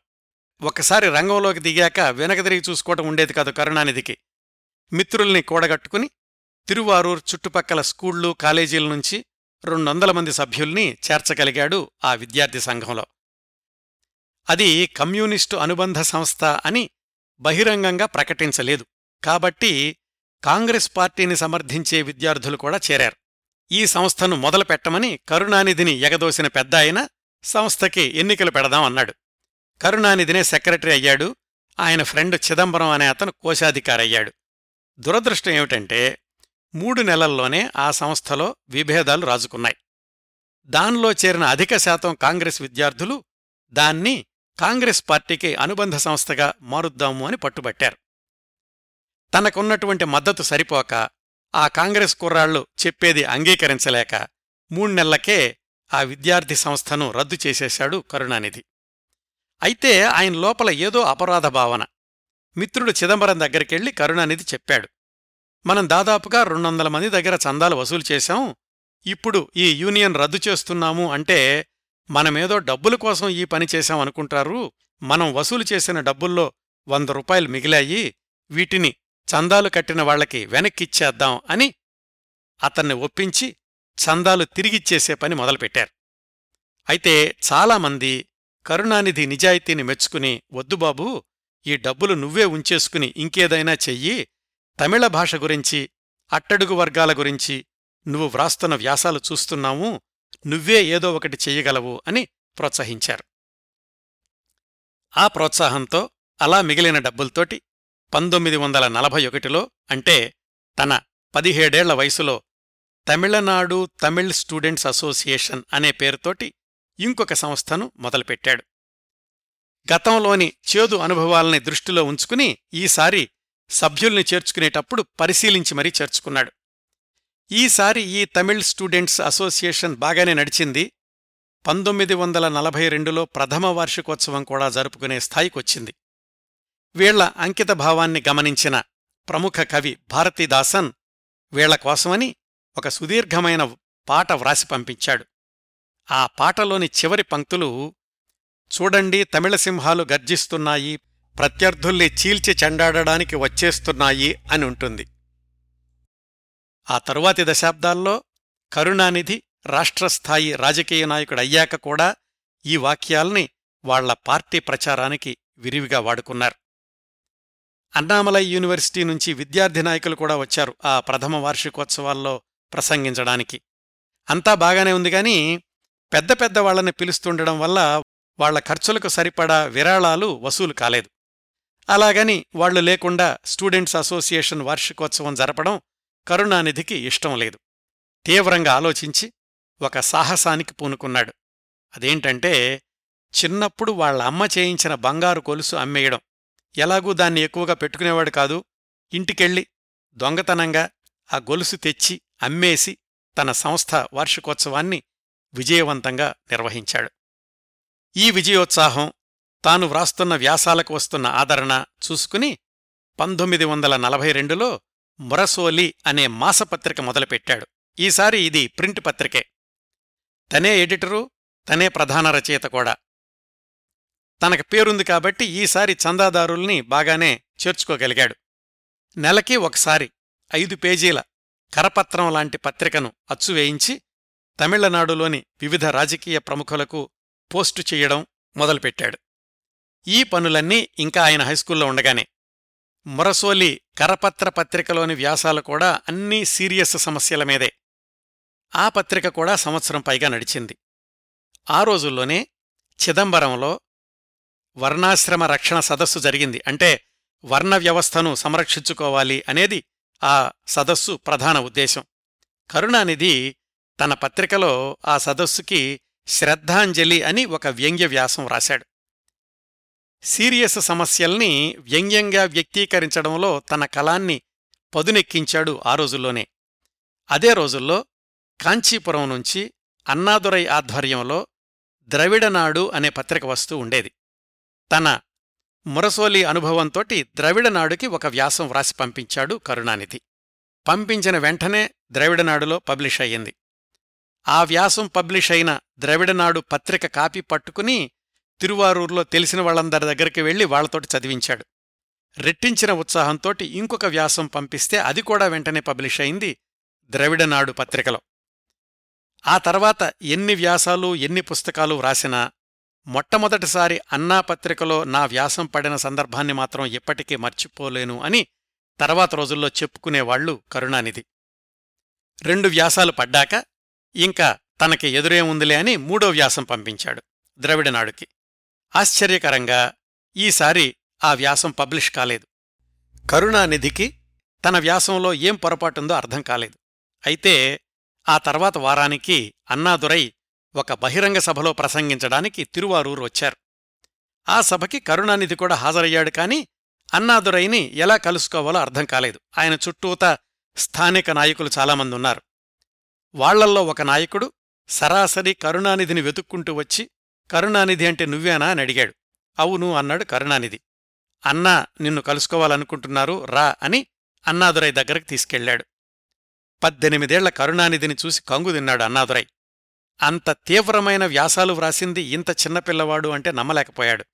ఒకసారి రంగంలోకి దిగాక వెనకదిరిగి చూసుకోవటం ఉండేది కాదు కరుణానిధికి. మిత్రుల్ని కూడగట్టుకుని తిరువారూర్ చుట్టుపక్కల స్కూళ్ళు కాలేజీల నుంచి రెండొందల మంది సభ్యుల్ని చేర్చగలిగాడు ఆ విద్యార్థి సంఘంలో. అది కమ్యూనిస్టు అనుబంధ సంస్థ అని బహిరంగంగా ప్రకటించలేదు. కాబట్టి కాంగ్రెస్ పార్టీని సమర్థించే విద్యార్థులు కూడా చేరారు. ఈ సంస్థను మొదలుపెట్టమని కరుణానిధిని ఎగదోసిన పెద్దాయన సంస్థకి ఎన్నికలు పెడదాం అన్నాడు. కరుణానిధినే సెక్రటరీ అయ్యాడు. ఆయన ఫ్రెండ్ చిదంబరం అనే అతను కోశాధికారయ్యాడు దురదృష్టం ఏమిటంటే మూడు నెలల్లోనే ఆ సంస్థలో విభేదాలు రాజుకున్నాయి. దానిలో చేరిన అధిక శాతం కాంగ్రెస్ విద్యార్థులు దాన్ని కాంగ్రెస్ పార్టీకి అనుబంధ సంస్థగా మారుద్దాము అని పట్టుబట్టారు. తనకున్నటువంటి మద్దతు సరిపోక ఆ కాంగ్రెస్ కుర్రాళ్ళు చెప్పేది అంగీకరించలేక మూణ్నెళ్ళకే ఆ విద్యార్థి సంస్థను రద్దు చేసేశాడు కరుణానిధి. అయితే ఆయన లోపల ఏదో అపరాధ భావన. మిత్రుడు చిదంబరం దగ్గరికెళ్ళి కరుణానిధి చెప్పాడు. మనం దాదాపుగా రెండొందల మంది దగ్గర చందాలు వసూలు చేశాం. ఇప్పుడు ఈ యూనియన్ రద్దు చేస్తున్నాము అంటే మనమేదో డబ్బుల కోసం ఈ పని చేశామనుకుంటారు మనం వసూలు చేసిన డబ్బుల్లో వంద రూపాయలు మిగిలాయి వీటిని చందాలు కట్టిన వాళ్ళకి వెనక్కిచ్చేద్దాం అని అతన్ని ఒప్పించి చందాలు తిరిగిచ్చేసే పని మొదలుపెట్టారు. అయితే చాలామంది కరుణానిధి నిజాయితీని మెచ్చుకుని వద్దు బాబూ ఈ డబ్బులు నువ్వే ఉంచేసుకుని ఇంకేదైనా చెయ్యి. తమిళ భాష గురించి అట్టడుగు వర్గాల గురించి నువ్వు వ్రాస్తున్న వ్యాసాలు చూస్తున్నాము నువ్వే ఏదో ఒకటి చెయ్యగలవు అని ప్రోత్సహించారు. ఆ ప్రోత్సాహంతో అలా మిగిలిన డబ్బులతోటి పంతొమ్మిది వందల నలభై ఒకటిలో అంటే తన పదిహేడేళ్ళ వయసులో తమిళనాడు తమిళ్ స్టూడెంట్స్ అసోసియేషన్ అనే పేరుతోటి ఇంకొక సంస్థను మొదలుపెట్టాడు. గతంలోని చేదు అనుభవాల్ని దృష్టిలో ఉంచుకుని ఈసారి సభ్యుల్ని చేర్చుకునేటప్పుడు పరిశీలించి మరీ చేర్చుకున్నాడు. ఈసారి ఈ తమిళ్ స్టూడెంట్స్ అసోసియేషన్ బాగానే నడిచింది. పంతొమ్మిది వందల నలభై రెండులో ప్రథమ వార్షికోత్సవం కూడా జరుపుకునే స్థాయికొచ్చింది. వీళ్ళ అంకితభావాన్ని గమనించిన ప్రముఖ కవి భారతీదాసన్ వీళ్ళ కోసమని ఒక సుదీర్ఘమైన పాట వ్రాసి పంపించాడు. ఆ పాటలోని చివరి పంక్తులు చూడండి తమిళసింహాలు గర్జిస్తున్నాయి ప్రత్యర్థుల్ని చీల్చి చెండాడడానికి వచ్చేస్తున్నాయి అని ఉంటుంది. ఆ తరువాతి దశాబ్దాల్లో కరుణానిధి రాష్ట్రస్థాయి రాజకీయ నాయకుడయ్యాక కూడా ఈ వాక్యాల్ని వాళ్ళ పార్టీ ప్రచారానికి విరివిగా వాడుకున్నారు. అన్నామలై యూనివర్సిటీ నుంచి విద్యార్థి నాయకులు కూడా వచ్చారు ఆ ప్రథమ వార్షికోత్సవాల్లో ప్రసంగించడానికి. అంతా బాగానే ఉందిగాని పెద్ద పెద్ద వాళ్ళని పిలుస్తుండడం వల్ల వాళ్ళ ఖర్చులకు సరిపడా విరాళాలు వసూలు కాలేదు. అలాగని వాళ్ళు లేకుండా స్టూడెంట్స్ అసోసియేషన్ వార్షికోత్సవం జరపడం కరుణానిధికి ఇష్టం లేదు. తీవ్రంగా ఆలోచించి ఒక సాహసానికి పూనుకున్నాడు. అదేంటంటే చిన్నప్పుడు వాళ్ళ అమ్మ చేయించిన బంగారు కొలుసు అమ్మేయడం. ఎలాగూ దాన్ని ఎక్కువగా పెట్టుకునేవాడు కాదు. ఇంటికెళ్ళి దొంగతనంగా ఆ గొలుసు తెచ్చి అమ్మేసి తన సంస్థ వార్షికోత్సవాన్ని విజయవంతంగా నిర్వహించాడు. ఈ విజయోత్సాహం తాను వ్రాస్తున్న వ్యాసాలకు వస్తున్న ఆదరణ చూసుకుని పంతొమ్మిది వందల నలభై రెండులో మురసోలి అనే మాసపత్రిక మొదలుపెట్టాడు. ఈసారి ఇది ప్రింట్ పత్రికే. తనే ఎడిటరు తనే ప్రధాన రచయిత కూడా. తనకు పేరుంది కాబట్టి ఈసారి చందాదారుల్ని బాగానే చేర్చుకోగలిగాడు. నెలకి ఒకసారి ఐదు పేజీల కరపత్రం లాంటి పత్రికను అచ్చువేయించి తమిళనాడులోని వివిధ రాజకీయ ప్రముఖులకు పోస్టు చెయ్యడం మొదలుపెట్టాడు. ఈ పనులన్నీ ఇంకా ఆయన హైస్కూల్లో ఉండగానే మురసోలి కరపత్ర పత్రికలోని వ్యాసాలు కూడా అన్నీ సీరియస్ సమస్యల మీదే. ఆ పత్రిక కూడా సంవత్సరం పైగా నడిచింది. ఆ రోజుల్లోనే చిదంబరంలో వర్ణాశ్రమ రక్షణ సదస్సు జరిగింది. అంటే వర్ణ వ్యవస్థను సంరక్షించుకోవాలి అనేది ఆ సదస్సు ప్రధాన ఉద్దేశం. కరుణానిధి తన పత్రికలో ఆ సదస్సుకి శ్రద్ధాంజలి అని ఒక వ్యంగ్య వ్యాసం రాశాడు సీరియస్ సమస్యల్ని వ్యంగ్యంగా వ్యక్తీకరించడంలో తన కలాన్ని పదునెక్కించాడు ఆ రోజుల్లోనే. అదే రోజుల్లో కాంచీపురం నుంచి అన్నాదురై ఆధ్వర్యంలో ద్రవిడనాడు అనే పత్రిక వస్తూ ఉండేది. తన మురసోలి అనుభవంతోటి ద్రవిడనాడుకి ఒక వ్యాసం వ్రాసి పంపించాడు కరుణానిధి. పంపించిన వెంటనే ద్రవిడనాడులో పబ్లిష్ అయ్యింది ఆ వ్యాసం పబ్లిష్ అయిన ద్రవిడనాడు పత్రిక కాపీ పట్టుకుని తిరువారూర్లో తెలిసిన వాళ్ళందరి దగ్గరికి వెళ్ళి వాళ్ళతోటి చదివించాడు. రెట్టించిన ఉత్సాహంతోటి ఇంకొక వ్యాసం పంపిస్తే అది కూడా వెంటనే పబ్లిష్ అయింది ద్రవిడనాడు పత్రికలో. ఆ తర్వాత ఎన్ని వ్యాసాలు ఎన్ని పుస్తకాలు వ్రాసినా మొట్టమొదటిసారి అన్నా పత్రికలో నా వ్యాసం పడిన సందర్భాన్ని మాత్రం ఎప్పటికీ మర్చిపోలేను అని తర్వాత రోజుల్లో చెప్పుకునేవాళ్ళు కరుణానిధి. రెండు వ్యాసాలు పడ్డాక ఇంకా తనకి ఎదురేముందిలే అని మూడో వ్యాసం పంపించాడు ద్రవిడనాడుకి. ఆశ్చర్యకరంగా ఈసారి ఆ వ్యాసం పబ్లిష్ కాలేదు. కరుణానిధికి తన వ్యాసంలో ఏం పొరపాటుందో అర్థం కాలేదు. అయితే ఆ తర్వాత వారానికి అన్నాదురై ఒక బహిరంగ సభలో ప్రసంగించడానికి తిరువారూరు వచ్చారు. ఆ సభకి కరుణానిధి కూడా హాజరయ్యాడు కాని అన్నాదురైని ఎలా కలుసుకోవాలో అర్థం కాలేదు. ఆయన చుట్టూత స్థానిక నాయకులు చాలామంది ఉన్నారు వాళ్ళల్లో ఒక నాయకుడు సరాసరి కరుణానిధిని వెతుక్కుంటూ వచ్చి కరుణానిధి అంటే నువ్వేనా అని అడిగాడు. అవును అన్నాడు కరుణానిధి. అన్నా నిన్ను కలుసుకోవాలనుకుంటున్నారు రా అని అన్నాదురై దగ్గరకు తీసుకెళ్ళాడు పద్దెనిమిదేళ్ళ కరుణానిధిని చూసి కంగు తిన్నాడు అన్నాదురై. అంత తీవ్రమైన వ్యాసాలు వ్రాసింది ఇంత చిన్నపిల్లవాడు అంటే నమ్మలేకపోయాడు.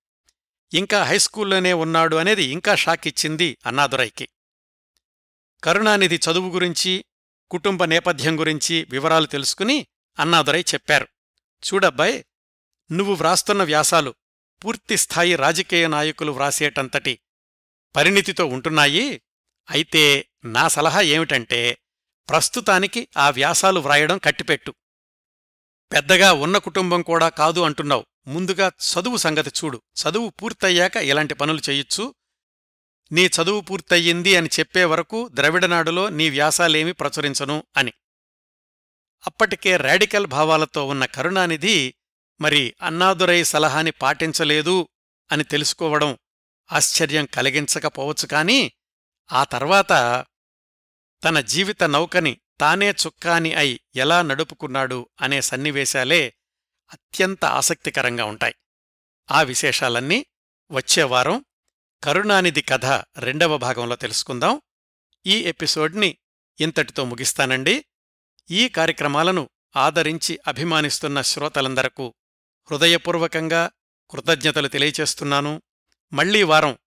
ఇంకా హైస్కూల్లోనే ఉన్నాడు అనేది ఇంకా షాక్ ఇచ్చింది అన్నాదురైకి. కరుణానిధి చదువు గురించి కుటుంబ నేపథ్యం గురించి వివరాలు తెలుసుకుని అన్నాదురై చెప్పారు. చూడబ్బాయ్ నువ్వు వ్రాస్తున్న వ్యాసాలు పూర్తిస్థాయి రాజకీయ నాయకులు వ్రాసేటంతటి పరిణితితో ఉంటున్నాయి. అయితే నా సలహా ఏమిటంటే ప్రస్తుతానికి ఆ వ్యాసాలు వ్రాయడం కట్టిపెట్టు. పెద్దగా ఉన్న కుటుంబం కూడా కాదు అంటున్నావు. ముందుగా చదువు సంగతి చూడు. చదువు పూర్తయ్యాక ఇలాంటి పనులు చెయ్యొచ్చు నీ చదువు పూర్తయింది అని చెప్పే వరకు ద్రవిడనాడులో నీ వ్యాసాలేమీ ప్రచురించను అని. అప్పటికే రాడికల్ భావాలతో ఉన్న కరుణానిధి మరి అన్నాదురై సలహాని పాటించలేదు అని తెలుసుకోవడం ఆశ్చర్యం కలిగించకపోవచ్చు కాని ఆ తర్వాత తన జీవిత నౌకని తానే చుక్కాని అయి ఎలా నడుపుకున్నాడు అనే సన్నివేశాలే అత్యంత ఆసక్తికరంగా ఉంటాయి. ఆ విశేషాలన్నీ వచ్చేవారం కరుణానిధి కథ రెండవ భాగంలో తెలుసుకుందాం. ఈ ఎపిసోడ్ని ఇంతటితో ముగిస్తానండి. ఈ కార్యక్రమాలను ఆదరించి అభిమానిస్తున్న శ్రోతలందరకు హృదయపూర్వకంగా కృతజ్ఞతలు తెలియచేస్తున్నాను. మళ్ళీ వారం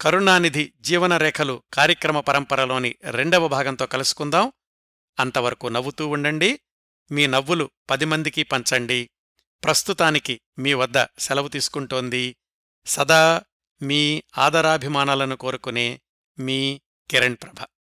కరుణానిధి జీవనరేఖలు కార్యక్రమ పరంపరలోని రెండవ భాగంతో కలుసుకుందాం. అంతవరకు నవ్వుతూ ఉండండి. మీ నవ్వులు పది మందికి పంచండి. ప్రస్తుతానికి మీ వద్ద సెలవు తీసుకుంటోంది. సదా మీ ఆదరాభిమానాలను కోరుకునే మీ కిరణ్ ప్రభ.